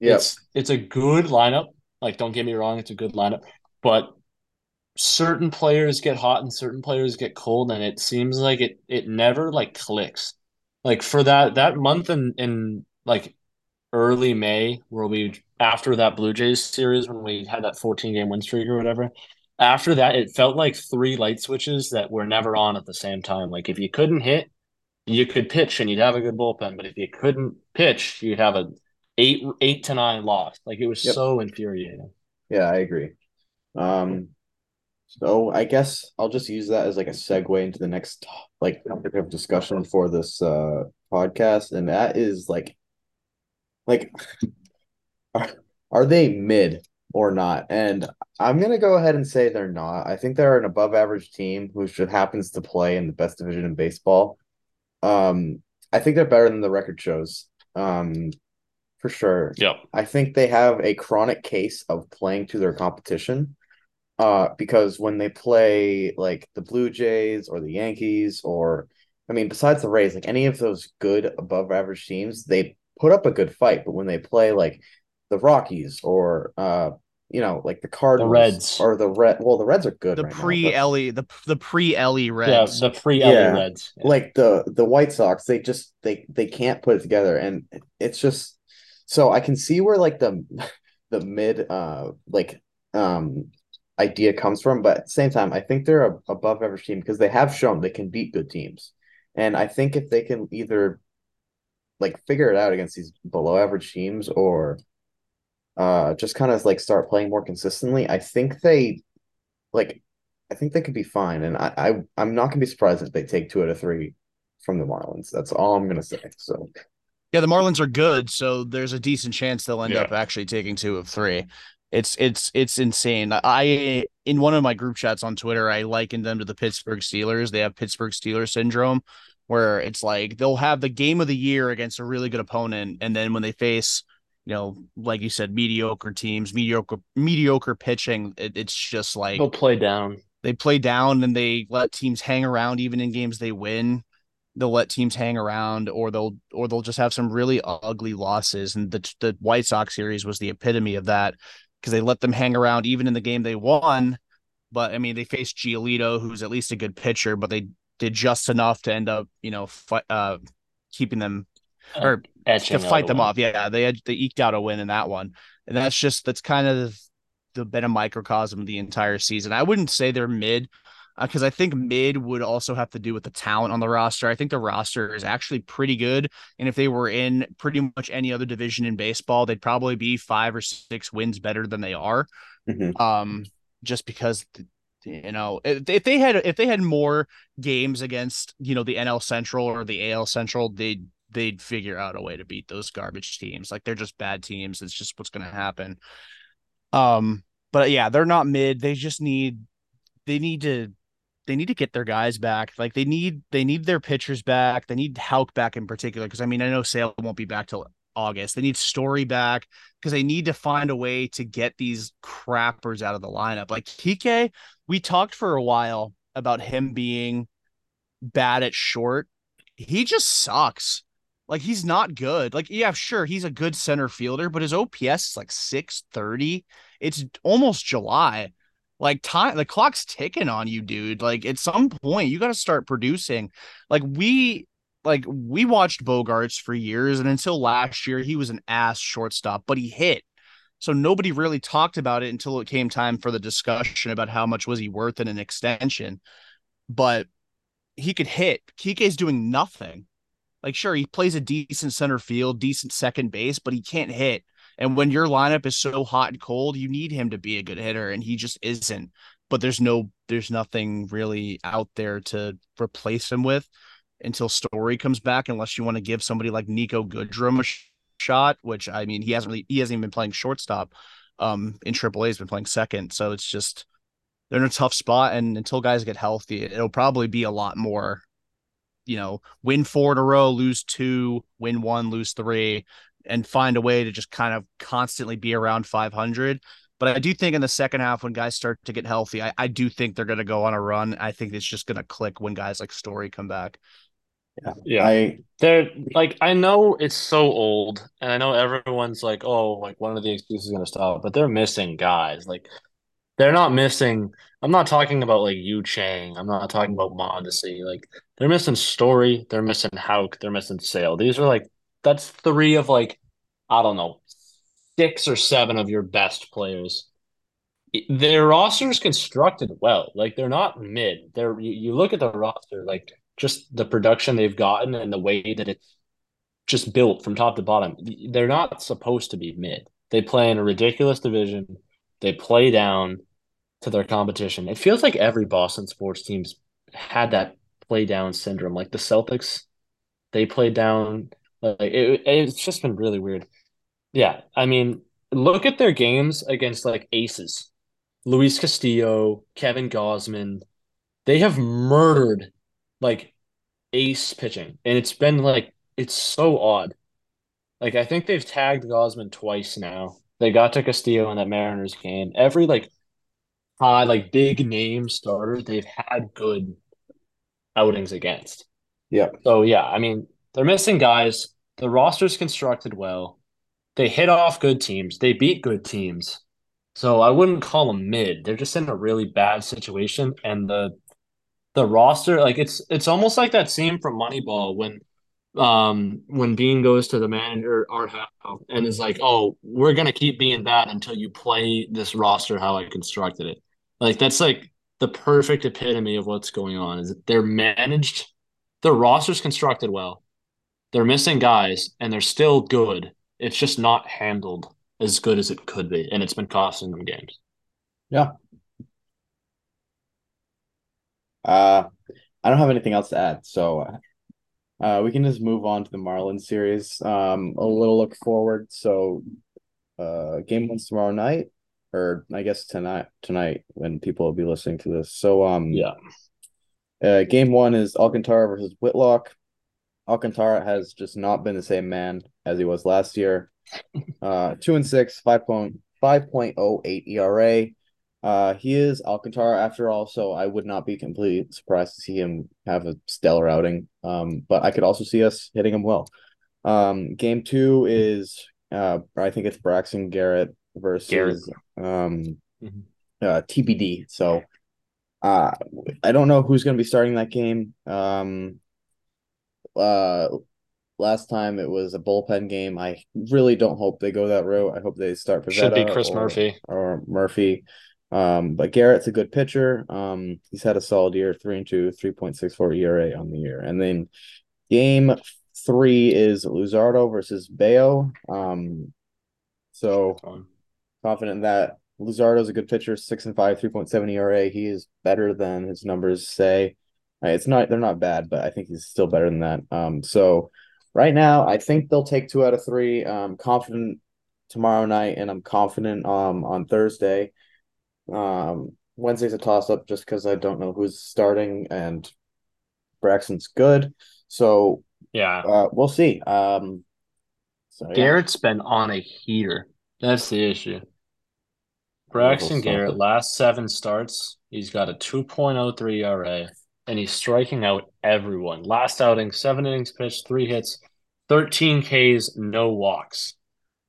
yeah,
It's it's a good lineup. Like, don't get me wrong, it's a good lineup, but certain players get hot and certain players get cold, and it seems like it it never like clicks. Like for that that month in in like early May, where we after that Blue Jays series when we had that 14 game win streak or whatever. After that, it felt like three light switches that were never on at the same time. Like if you couldn't hit, you could pitch and you'd have a good bullpen, but if you couldn't pitch, you'd have a eight eight to nine loss. Like it was
Yep.
so infuriating.
yeah, I agree. Um, so I guess I'll just use that as like a segue into the next like topic of discussion for this uh podcast, and that is like, like, are, are they mid or not? And I'm gonna go ahead and say they're not. I think they're an above average team who just happens to play in the best division in baseball. Um, I think they're better than the record shows. Um, for sure.
Yeah.
I think they have a chronic case of playing to their competition. Uh, because when they play like the Blue Jays or the Yankees, or I mean, besides the Rays, like any of those good above average teams, they put up a good fight. But when they play like the Rockies or uh, you know, like the Cardinals
Reds.
or the Red, well, the Reds are good.
The
right
pre
but-
Elly, the the pre Elly Reds.
Yeah,
Reds.
the pre
Yeah.
Elly Reds.
like the the White Sox, they just they they can't put it together, and it's just so I can see where like the the mid uh like um idea comes from, but at the same time, I think they're a above average team because they have shown they can beat good teams, and I think if they can either like figure it out against these below average teams or uh just kind of like start playing more consistently, I think they like I think they could be fine, and I, I I'm not gonna be surprised if they take two out of three from the Marlins. That's all I'm gonna say. So
Yeah, the Marlins are good, so there's a decent chance they'll end
Yeah.
up actually taking two of three. It's it's it's insane. I in one of my group chats on Twitter, I likened them to the Pittsburgh Steelers. They have Pittsburgh Steelers syndrome, where it's like they'll have the game of the year against a really good opponent, and then when they face, you know, like you said, mediocre teams, mediocre mediocre pitching, it, it's just like
They'll play down.
they play down and they let teams hang around even in games they win. They'll let teams hang around or they'll or they'll just have some really ugly losses. And the the White Sox series was the epitome of that because they let them hang around even in the game they won. But I mean they faced Giolito who's at least a good pitcher but they did just enough to end up you know fi- uh keeping them or
Etching
to fight them
win.
off. Yeah, they had they eked out a win in that one, and that's just that's kind of the been a microcosm of the entire season. I wouldn't say they're mid because I think mid would also have to do with the talent on the roster. I think the roster is actually pretty good, and if they were in pretty much any other division in baseball, they'd probably be five or six wins better than they are.
Mhm.
Um, just because. You know, if if they had if they had more games against you know the NL Central or the AL Central, they'd they'd figure out a way to beat those garbage teams. Like they're just bad teams. It's just what's going to happen. Um, but yeah, they're not mid. They just need they need to they need to get their guys back. Like they need they need their pitchers back. They need Houck back in particular because I mean I know Sale won't be back till August. They need Story back because they need to find a way to get these crappers out of the lineup. Like Kike, we talked for a while about him being bad at short. He just sucks. Like he's not good. Like yeah, sure, he's a good center fielder, but his OPS is like 630. It's almost July. Like time the clock's ticking on you, dude. Like at some point you got to start producing. Like we like we watched Bogaerts for years and until last year he was an ass shortstop, but he hit. So nobody really talked about it until it came time for the discussion about how much was he worth in an extension. But he could hit. Kike's doing nothing. Like, sure, he plays a decent center field, decent second base, but he can't hit. And when your lineup is so hot and cold, you need him to be a good hitter, and he just isn't. But there's no, there's nothing really out there to replace him with until Story comes back, unless you want to give somebody like Niko Goodrum a sh- shot, which I mean, he hasn't really, he hasn't even been playing shortstop. Um, in AAA, he's been playing second, so it's just they're in a tough spot, and until guys get healthy, it'll probably be a lot more you know, win four in a row, lose two, win one, lose three, and find a way to just kind of constantly be around 500. But I do think in the second half, when guys start to get healthy, I, I do think they're going to go on a run. I think it's just going to click when guys like Story come back.
Yeah.
Yeah.
I
They're like, I know it's so old, and I know everyone's like, oh, like one of the excuses is going to stop, but they're missing guys. Like, they're not missing. I'm not talking about like Yu Chang. I'm not talking about Mondesi. Like, they're missing Story. They're missing Houck. They're missing Sale. These are like, that's three of like, I don't know, six or seven of your best players. Their roster is constructed well. Like, they're not mid. They're, you, you look at the roster, like, just the production they've gotten and the way that it's just built from top to bottom. They're not supposed to be mid. They play in a ridiculous division. They play down to their competition. It feels like every Boston sports team's had that play down syndrome. Like the Celtics, they played down. Like it, it's just been really weird. Yeah, I mean, look at their games against like aces, Luis Castillo, Kevin Gausman. They have murdered like ace pitching, and it's been like it's so odd. Like I think they've tagged Gosman twice now. They got to Castillo in that Mariners game. Every like high, like big name starter they've had good outings against.
Yeah.
So yeah, I mean they're missing guys. The roster's constructed well. They hit off good teams. They beat good teams. So I wouldn't call them mid. They're just in a really bad situation, and the the roster, like it's it's almost like that scene from Moneyball when um when Beane goes to the manager Art Howe and is like, "Oh, we're gonna keep being bad until you play this roster how I constructed it." Like that's like the perfect epitome of what's going on. Is they're managed, the roster's constructed well, they're missing guys, and they're still good. It's just not handled as good as it could be, and it's been costing them games.
Yeah. Uh, I don't have anything else to add, so uh, we can just move on to the Marlins series. Um, a little look forward. So, uh, game one's tomorrow night, or I guess tonight. Tonight, when people will be listening to this. So, um,
Yeah.
uh, game one is Alcantara versus Whitlock. Alcantara has just not been the same man as he was last year. Uh, two and six, five point five point oh eight ERA. Uh, he is Alcantara after all, so I would not be completely surprised to see him have a stellar outing. Um, but I could also see us hitting him well. Um, game two is uh, I think it's Braxton Garrett versus um
Mhm.
uh TBD. So uh I don't know who's gonna be starting that game. Um uh last time it was a bullpen game. I really don't hope they go that route. I hope they start Pivetta
Should be Chris
or,
Murphy.
or Murphy. Um, but Garrett's a good pitcher. Um, he's had a solid year, three and two, 3.64 ERA on the year. And then game three is Luzardo versus Bello. Um, so confident that Luzardo's a good pitcher, six and five, 3.7 ERA. He is better than his numbers say. Uh, It's not they're not bad, but I think he's still better than that. Um, so right now I think they'll take two out of three. Um, confident tomorrow night, and I'm confident um on Thursday. Um, Wednesday's a toss up just because I don't know who's starting, and Braxton's good. So
Yeah.
uh, we'll see. Um, so yeah.
Garrett's been on a heater. That's the issue. Braxton
Little
Garrett, last seven starts, he's got a 2.03 ERA, and he's striking out everyone. Last outing, seven innings pitched, three hits, 13 Ks, no walks.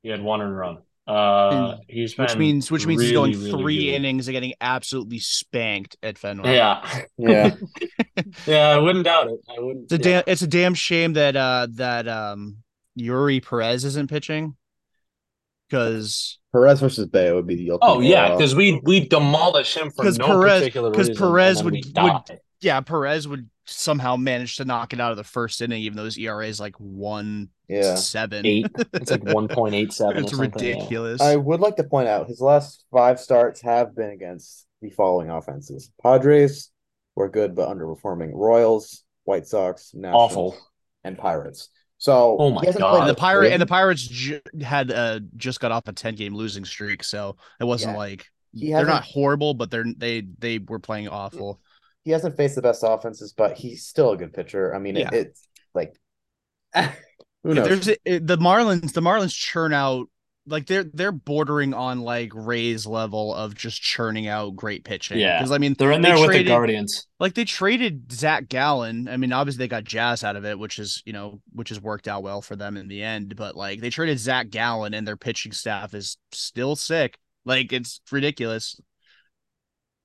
He had one in run. Uh, he's
which means which means he's going
really
three
good.
innings and getting absolutely spanked at Fenway.
Yeah,
Yeah.
yeah, I wouldn't doubt it. I wouldn't.
It's a
yeah.
damn it's a damn shame that uh that um Eury Perez isn't pitching. Cause
Perez versus Bello would be the ultimate.
Oh yeah, because we we demolish him for
'Cause
no
Perez-
particular
'cause
reason. Because Perez
would- would- yeah, Perez would somehow manage to knock it out of the first inning, even though his ERA is like one
yeah.
seven.
eight. It's like one point eight seven.
It's ridiculous.
I would like to point out his last five starts have been against the following offenses: Padres were good but underperforming, Royals, White Sox, Nationals,
Awful.
and Pirates. So
Oh my God.
and the pirate
great.
and the Pirates ju- had uh just got off a ten game losing streak, so it wasn't
Yeah.
like
He
they're not horrible, but they're they they were playing awful.
he hasn't faced the best offenses, but he's still a good pitcher. I mean,
Yeah.
it, it's like who knows?
There's it, the Marlins. The Marlins churn out like they're they're bordering on like Ray's level of just churning out great pitching.
Yeah.
because I mean
They're in
They
there with
traded-
the Guardians.
like they traded Zach Gallen. I mean, obviously they got Jazz out of it, which is you know which has worked out well for them in the end. But like they traded Zach Gallen, and their pitching staff is still sick. Like it's ridiculous.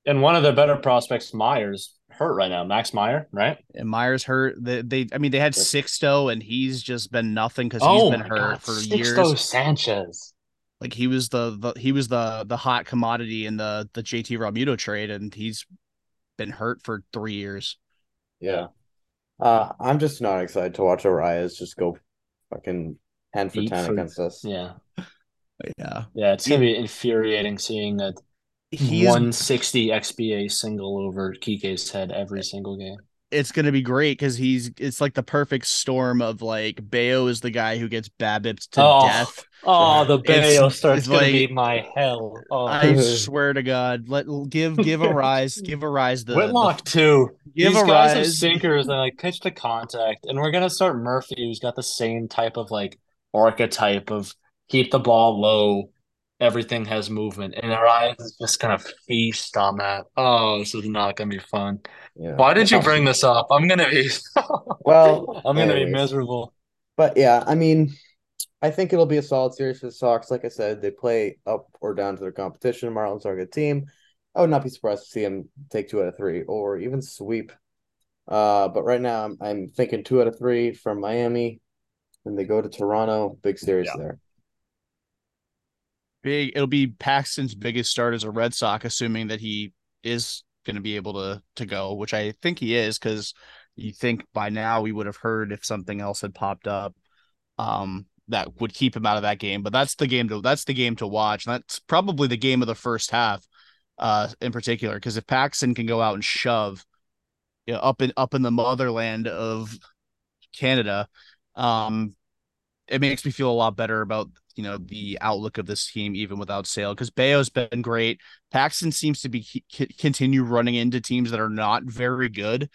And one of their better prospects, Myers, hurt right now. Max Meyer, right?
And Myers hurt. They, they I mean, they had
Yep.
Sixto, and he's just been nothing because
oh
he's been hurt
God,
for
Sixto
years.
Sanchez.
Like he was the, the he was the the hot commodity in the the JT Realmuto trade, and he's been hurt for three years.
yeah. Uh, I'm just not excited to watch Arraez just go fucking ten for
Eat
ten
for-
against us.
Yeah,
Yeah,
yeah. It's gonna be infuriating seeing that
he is
160 XBA single over Kike's head every single game.
it's gonna be great because he's it's like the perfect storm of like Bello is the guy who gets Babbitt to
Oh,
death.
Oh, the
It's-
Bello starts
it's
gonna
like-
be my hell. Oh,
I swear to God, let give give a rise, give a rise the,
Whitlock too.
give
These
a
guys have sinkers and like pitch to contact, and we're gonna start Murphy, who's got the same type of like archetype of keep the ball low, everything has movement, and Arraez is just kind of feast on that. Oh, this is not gonna be fun.
Yeah.
Why did you bring this up? I'm gonna be
Well,
I'm gonna be miserable.
But yeah, I mean, I think it'll be a solid series for the Sox. Like I said, they play up or down to their competition. Marlins are a good team. I would not be surprised to see them take two out of three or even sweep. Uh, but right now I'm, I'm thinking two out of three from Miami, and they go to Toronto. Big series
Yeah.
there.
Big. It'll be Paxton's biggest start as a Red Sox, assuming that he is going to be able to to go, which I think he is, because you think by now we would have heard if something else had popped up. Um, that would keep him out of that game. But that's the game to that's the game to watch. And that's probably the game of the first half, uh, in particular. Because if Paxton can go out and shove, you know, up in up in the motherland of Canada, um, it makes me feel a lot better about you know the outlook of this team even without Sale because Bello's been great. Paxton seems to be c- continue running into teams that are not very good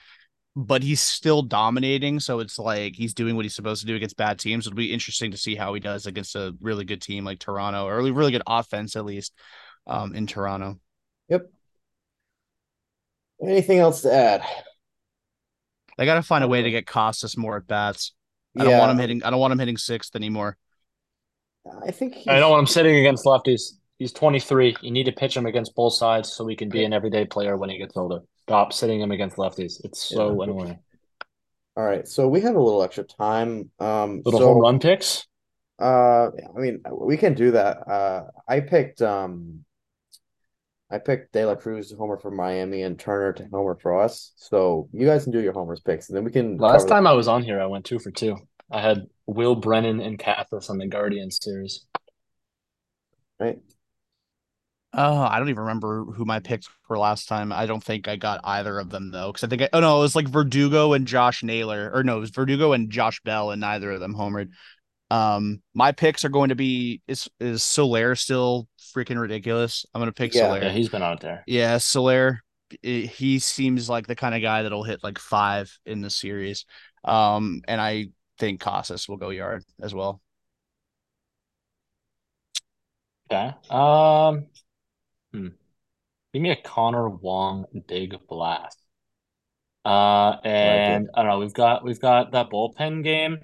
but he's still dominating. So it's like he's doing what he's supposed to do against bad teams. It'll be interesting to see how he does against a really good team like Toronto, or a really good offense at least um, in Toronto. Yep.
Anything else to add?
They got to find a way to get Casas more at bats. I don't want him hitting. I don't want him hitting sixth anymore.
I think he's,
I don't want him sitting against lefties. He's 23. You need to pitch him against both sides so he can be an everyday player when he gets older. Stop sitting him against lefties. It's so
Yeah.
annoying.
All right, so we have a little extra time. Um,
Little
so,
home run picks.
Uh, I mean, we can do that. Uh, I picked um, I picked De La Cruz to homer for Miami and Turner to homer for us. So you guys can do your homers picks, and then we can
Last time I was on here, I went two for two. I had Will Brennan and Casas on the Guardians series.
right.
Oh, I don't even remember who my picks were last time. I don't think I got either of them though, because I think I, oh no, it was like Verdugo and Josh Naylor, or no, it was Verdugo and Josh Bell, and neither of them homered. Um, my picks are going to be is is Soler still freaking ridiculous? I'm gonna pick
Yeah.
Soler.
Yeah, he's been out there.
Yeah, Soler. i- He seems like the kind of guy that'll hit like five in the series. Um, and I think Casas will go yard as well.
Okay. Um, hmm. Give me a Connor Wong big blast. Uh, and I don't know. We've got we've got that bullpen game.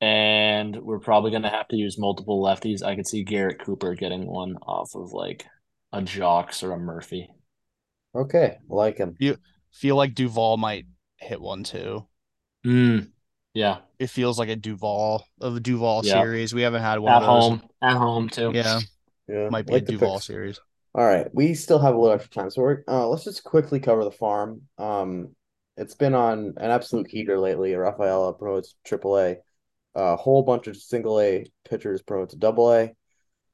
and we're probably gonna have to use multiple lefties. I could see Garrett Cooper getting one off of like a Jocks or a Murphy.
Okay, like him.
You Feel like Duvall might hit one too.
Mm, yeah,
It feels like a Duvall of a Duvall
Yeah.
series. We haven't had one
at
of those.
home, at home too.
Yeah,
Yeah,
might be
like
a Duvall
picks.
series.
All right, we still have a little extra time, so we're uh, let's just quickly cover the farm. Um, it's been on an absolute heater lately. Rafaela promotes triple A, a whole bunch of single A pitchers promote to double A.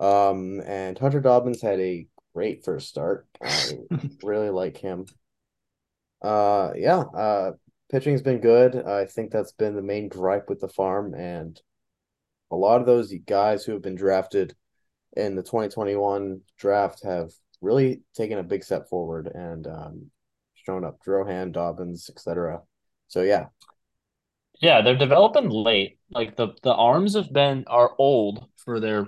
Um, and Hunter Dobbins had a great first start. I really like him. Uh, yeah, uh, pitching's been good. I think that's been the main gripe with the farm, and a lot of those guys who have been drafted in the 2021 draft have really taken a big step forward and um, shown up. Drohan, Dobbins, etc. So yeah,
Yeah, they're developing late. Like the the arms have been are old for their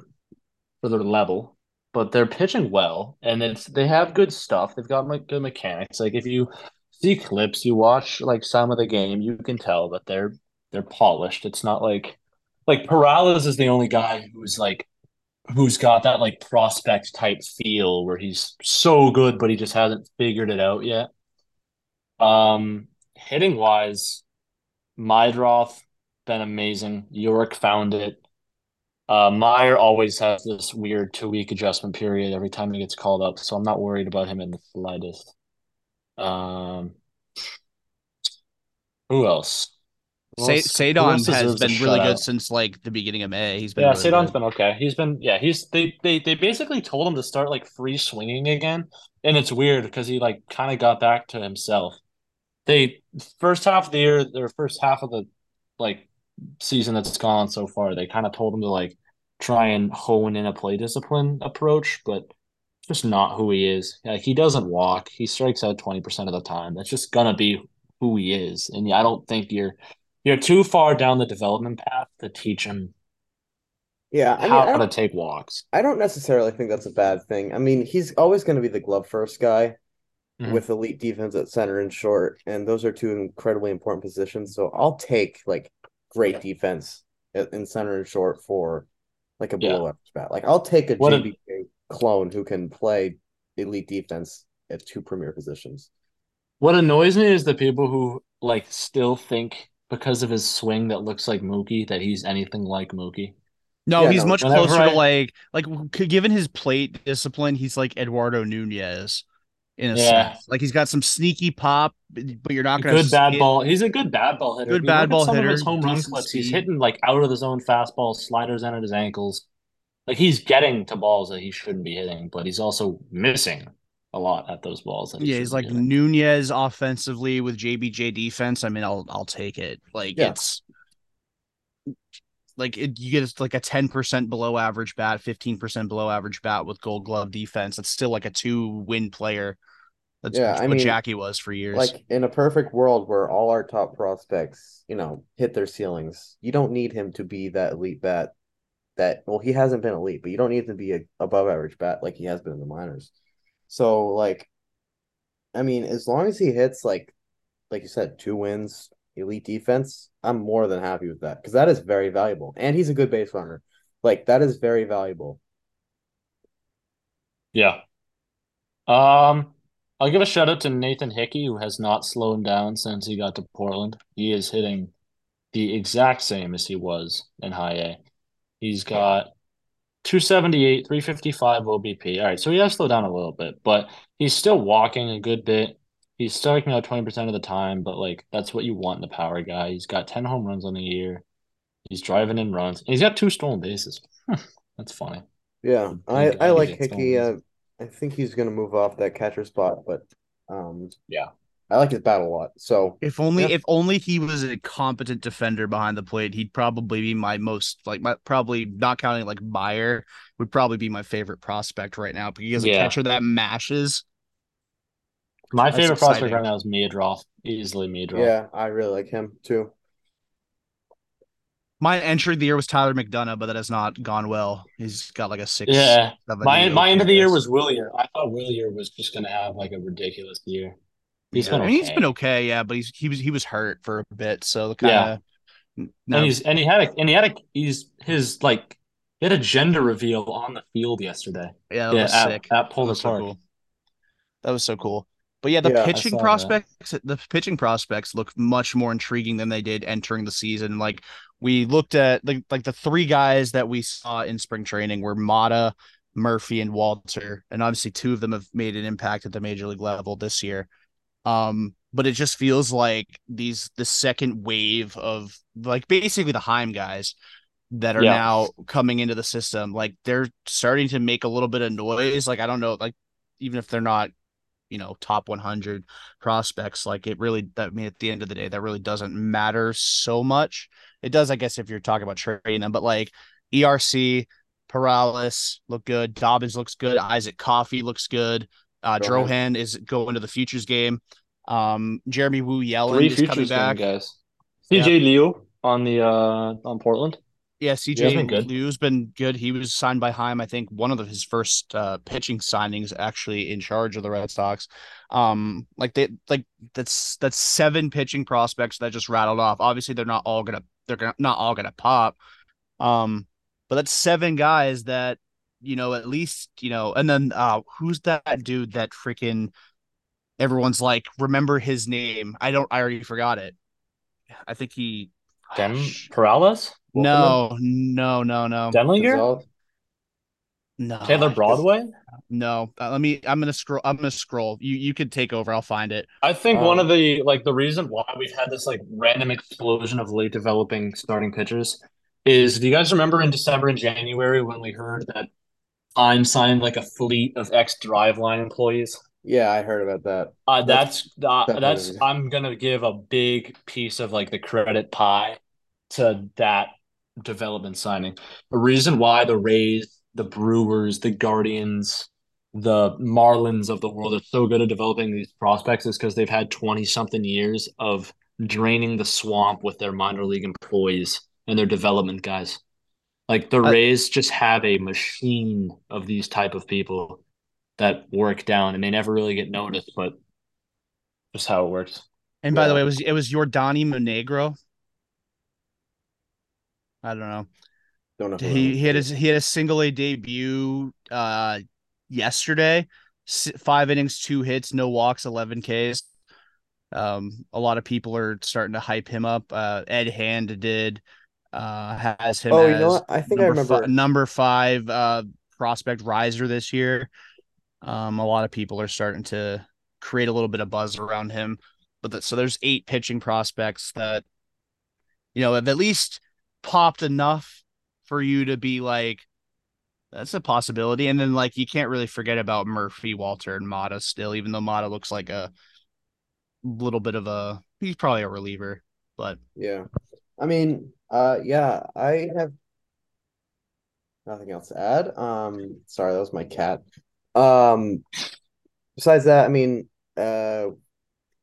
for their level, but they're pitching well, and it's they have good stuff. They've got good mechanics. Like if you see clips, you watch like some of the game, you can tell that they're they're polished. It's not like like Perales is the only guy who's like who's got that like prospect type feel where he's so good, but he just hasn't figured it out yet. Um, hitting wise. Meidroth been amazing. Yorke found it. Uh, Mayer always has this weird two week adjustment period every time he gets called up, so I'm not worried about him in the slightest. Um, who else? Who
Sa-
else- who
Ceddanne
else
has been really
shutout?
good since like the beginning of May. He's been
Yeah,
really
Ceddanne's
good.
been okay. He's been yeah, he's they they they basically told him to start like free swinging again, and it's weird because he like kind of got back to himself. They first half of the year, their first half of the like season that's gone so far, they kind of told him to like try and hone in a play discipline approach, but it's just not who he is. Like he doesn't walk. He strikes out 20% of the time. That's just gonna be who he is. And I don't think you're you're too far down the development path to teach him
yeah. I mean,
how
I
to take walks.
I don't necessarily think that's a bad thing. I mean, he's always going to be the glove first guy
Mhm.
with elite defense at center and short, and those are two incredibly important positions. So I'll take like great defense in center and short for like a below average bat. Like I'll take a
What a-
JBJ clone who can play elite defense at two premier positions.
What annoys me is the people who like still think because of his swing that looks like Mookie that he's anything like Mookie.
No,
Yeah,
he's
no,
much
whenever
closer
I-
to like like given his plate discipline, he's like Eduardo Nunez in a
Yeah.
sense. Like he's got some sneaky pop, but you're not going to
Good bad ball. He's a good bad ball hitter.
Good
If you
bad ball
some
hitter,
Of his home run
decent
clips. He's hitting like out of the zone fastballs, sliders in at his ankles. Like he's getting to balls that he shouldn't be hitting, but he's also missing a lot at those balls. That he
Yeah, he's like
hitting.
Nunez offensively with JBJ defense. I mean, I'll I'll take it. Like
Yeah.
it's like it, you get like a ten percent below average bat, fifteen percent below average bat with Gold Glove defense. It's still like a two win player. That's
Yeah, I
what
mean,
Jackie was for years.
Like in a perfect world where all our top prospects, you know, hit their ceilings, you don't need him to be that elite bat. That well, he hasn't been elite, but you don't need to be a above average bat like he has been in the minors. So like, I mean, as long as he hits like, like you said, two wins, elite defense, I'm more than happy with that because that is very valuable, and he's a good base runner. Like that is very valuable.
Yeah. Um, I'll give a shout out to Nathan Hickey, who has not slowed down since he got to Portland. He is hitting the exact same as he was in high A. He's got 278, 355 OBP. All right, so he has slowed down a little bit, but he's still walking a good bit. He's striking out 20% of the time, but like that's what you want in a power guy. He's got 10 home runs on the year. He's driving in runs. And he's got two stolen bases. That's funny.
Yeah, I I like Hickey. Uh, I think he's gonna move off that catcher spot, but um,
Yeah.
I like his bat a lot. So
If only
Yeah.
if only he was a competent defender behind the plate, he'd probably be my most like my probably not counting like Mayer would probably be my favorite prospect right now because a catcher that mashes.
My
That's
favorite prospect right now is Meidroth. Easily Meidroth.
yeah, I really like him too.
My entry of the year was Tyler McDonough, but that has not gone well. He's got like a six.
Yeah. My my end of the year
OPS.
was Wilyer. I thought Wilyer was just gonna have like a ridiculous year. He's
Yeah.
been
I mean, he's been okay, yeah, but he's he was he was hurt for a bit, so kind of No,
And he's and he had a and he had a he's his like he had a gender reveal on the field yesterday.
yeah, that
yeah,
was
at,
sick.
at
That
Polar
was so cool. That was so cool. But yeah, the
Yeah,
pitching
saw that.
prospects, the pitching prospects look much more intriguing than they did entering the season. Like we looked at like like the three guys that we saw in spring training were Mata, Murphy, and Walter, and obviously two of them have made an impact at the major league level this year. Um, but it just feels like these the second wave of like basically the Chaim guys that are
Yeah.
now coming into the system. Like they're starting to make a little bit of noise. Like I don't know, like even if they're not, you know, top 100 prospects, like it really, that I mean, at the end of the day, that really doesn't matter so much. It does, I guess, if you're talking about trading them, but like ERC, Perales look good. Dobbins looks good. Isaac Coffee looks good. Uh,
Drohan.
Drohan is going to the futures game. Um, Jeremy Wu-Yelland
Three
is coming
futures game
back.
guys.
Yeah.
CJ Liu on the uh on Portland.
Yeah,
he's
CJ
been good.
Liu's been good. He was signed by Chaim, I think, one of the, his first uh, pitching signings actually in charge of the Red Sox. Um, like they like that's that's seven pitching prospects that just rattled off. Obviously, they're not all gonna they're gonna, not all gonna pop. Um, but that's seven guys that you know at least you know. And then uh, who's that dude that freaking everyone's like remember his name? I don't. I already forgot it. I think he.
Dem
Sh-
Perales?
no, no, no, no.
Denlinger?
No,
Taylor Broadway?
No, uh, let me. I'm gonna scroll. I'm gonna scroll. You you could take over. I'll find it.
I think one
Um,
of the like the reason why we've had this like random explosion of late developing starting pitchers is do you guys remember in December and January when we heard that I'm signed like a fleet of ex Driveline employees?
Yeah, I heard about that.
Uh,
That's
that's uh, that's I'm gonna give a big piece of like the credit pie to that development signing. The reason why the Rays, the Brewers, the Guardians, the Marlins of the world are so good at developing these prospects is because they've had 20 something years of draining the swamp with their minor league employees and their development guys. Like the
I-
Rays just have a machine of these type of people that work down and they never really get noticed, but just how it works.
And by the way, it was it was Yordanny Monegro. I don't know.
Don't know.
He he had his he had a single A debut uh yesterday. S- Five innings, two hits, no walks, eleven Ks. Um, a lot of people are starting to hype him up. Uh, Ed Hand did uh has him
Oh,
as
you know what? I think I remember.
number five uh prospect riser this year. Um, a lot of people are starting to create a little bit of buzz around him. But that, so there's eight pitching prospects that you know have at least popped enough for you to be like, that's a possibility. And then like you can't really forget about Murphy, Walter, and Mata still, even though Mata looks like a little bit of a he's probably a reliever, but
Yeah. I mean, uh yeah, I have nothing else to add. Um sorry, that was my cat. Um besides that, I mean, uh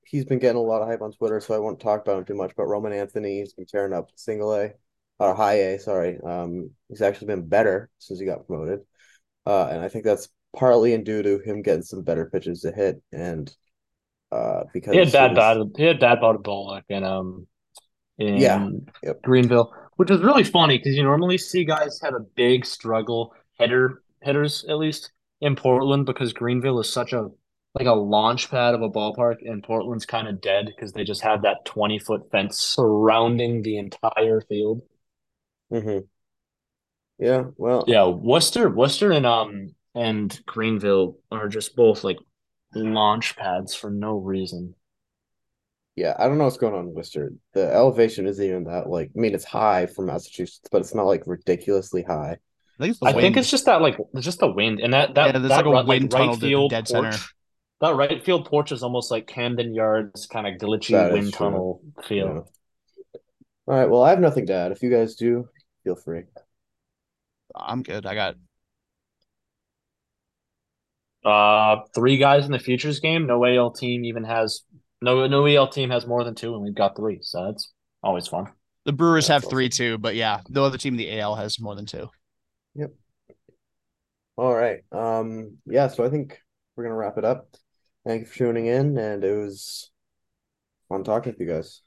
he's been getting a lot of hype on Twitter, so I won't talk about him too much, but Roman Anthony, he's been tearing up single A or high A, sorry. Um he's actually been better since he got promoted. Uh and I think that's partly in due to him getting some better pitches to hit and uh because
He had bad
was-
bad he had bad ball bad Bullock in um in
Yeah. Yep.
Greenville, which is really funny because you normally see guys have a big struggle hitter hitters at least in Portland because Greenville is such a like a launch pad of a ballpark and Portland's kind of dead because they just have that 20 foot fence surrounding the entire field.
Mhm. Yeah, well,
Yeah, Worcester, Worcester and um and Greenville are just both like launch pads for no reason.
Yeah, I don't know what's going on in Worcester. The elevation isn't even that like I mean it's high for Massachusetts, but it's not like ridiculously high.
I think it's the
I think it's just that like it's just the wind and that that
Yeah,
that
like a
right,
wind
right
tunnel to the
field
dead
porch.
center.
That right field porch is almost like Camden Yards kind of glitchy
That is
wind
true.
tunnel feel.
Yeah. All right, well, I have nothing to add. If you guys do, feel free.
I'm good. I got
Uh, three guys in the futures game. No AL team even has no no AL team has more than two, and we've got three, so that's always fun.
the Brewers
That's
have three too, but yeah, the other team in the AL has more than two. Yep.
All right. Um, yeah, so I think we're gonna wrap it up. Thank you for tuning in, and it was fun talking with you guys.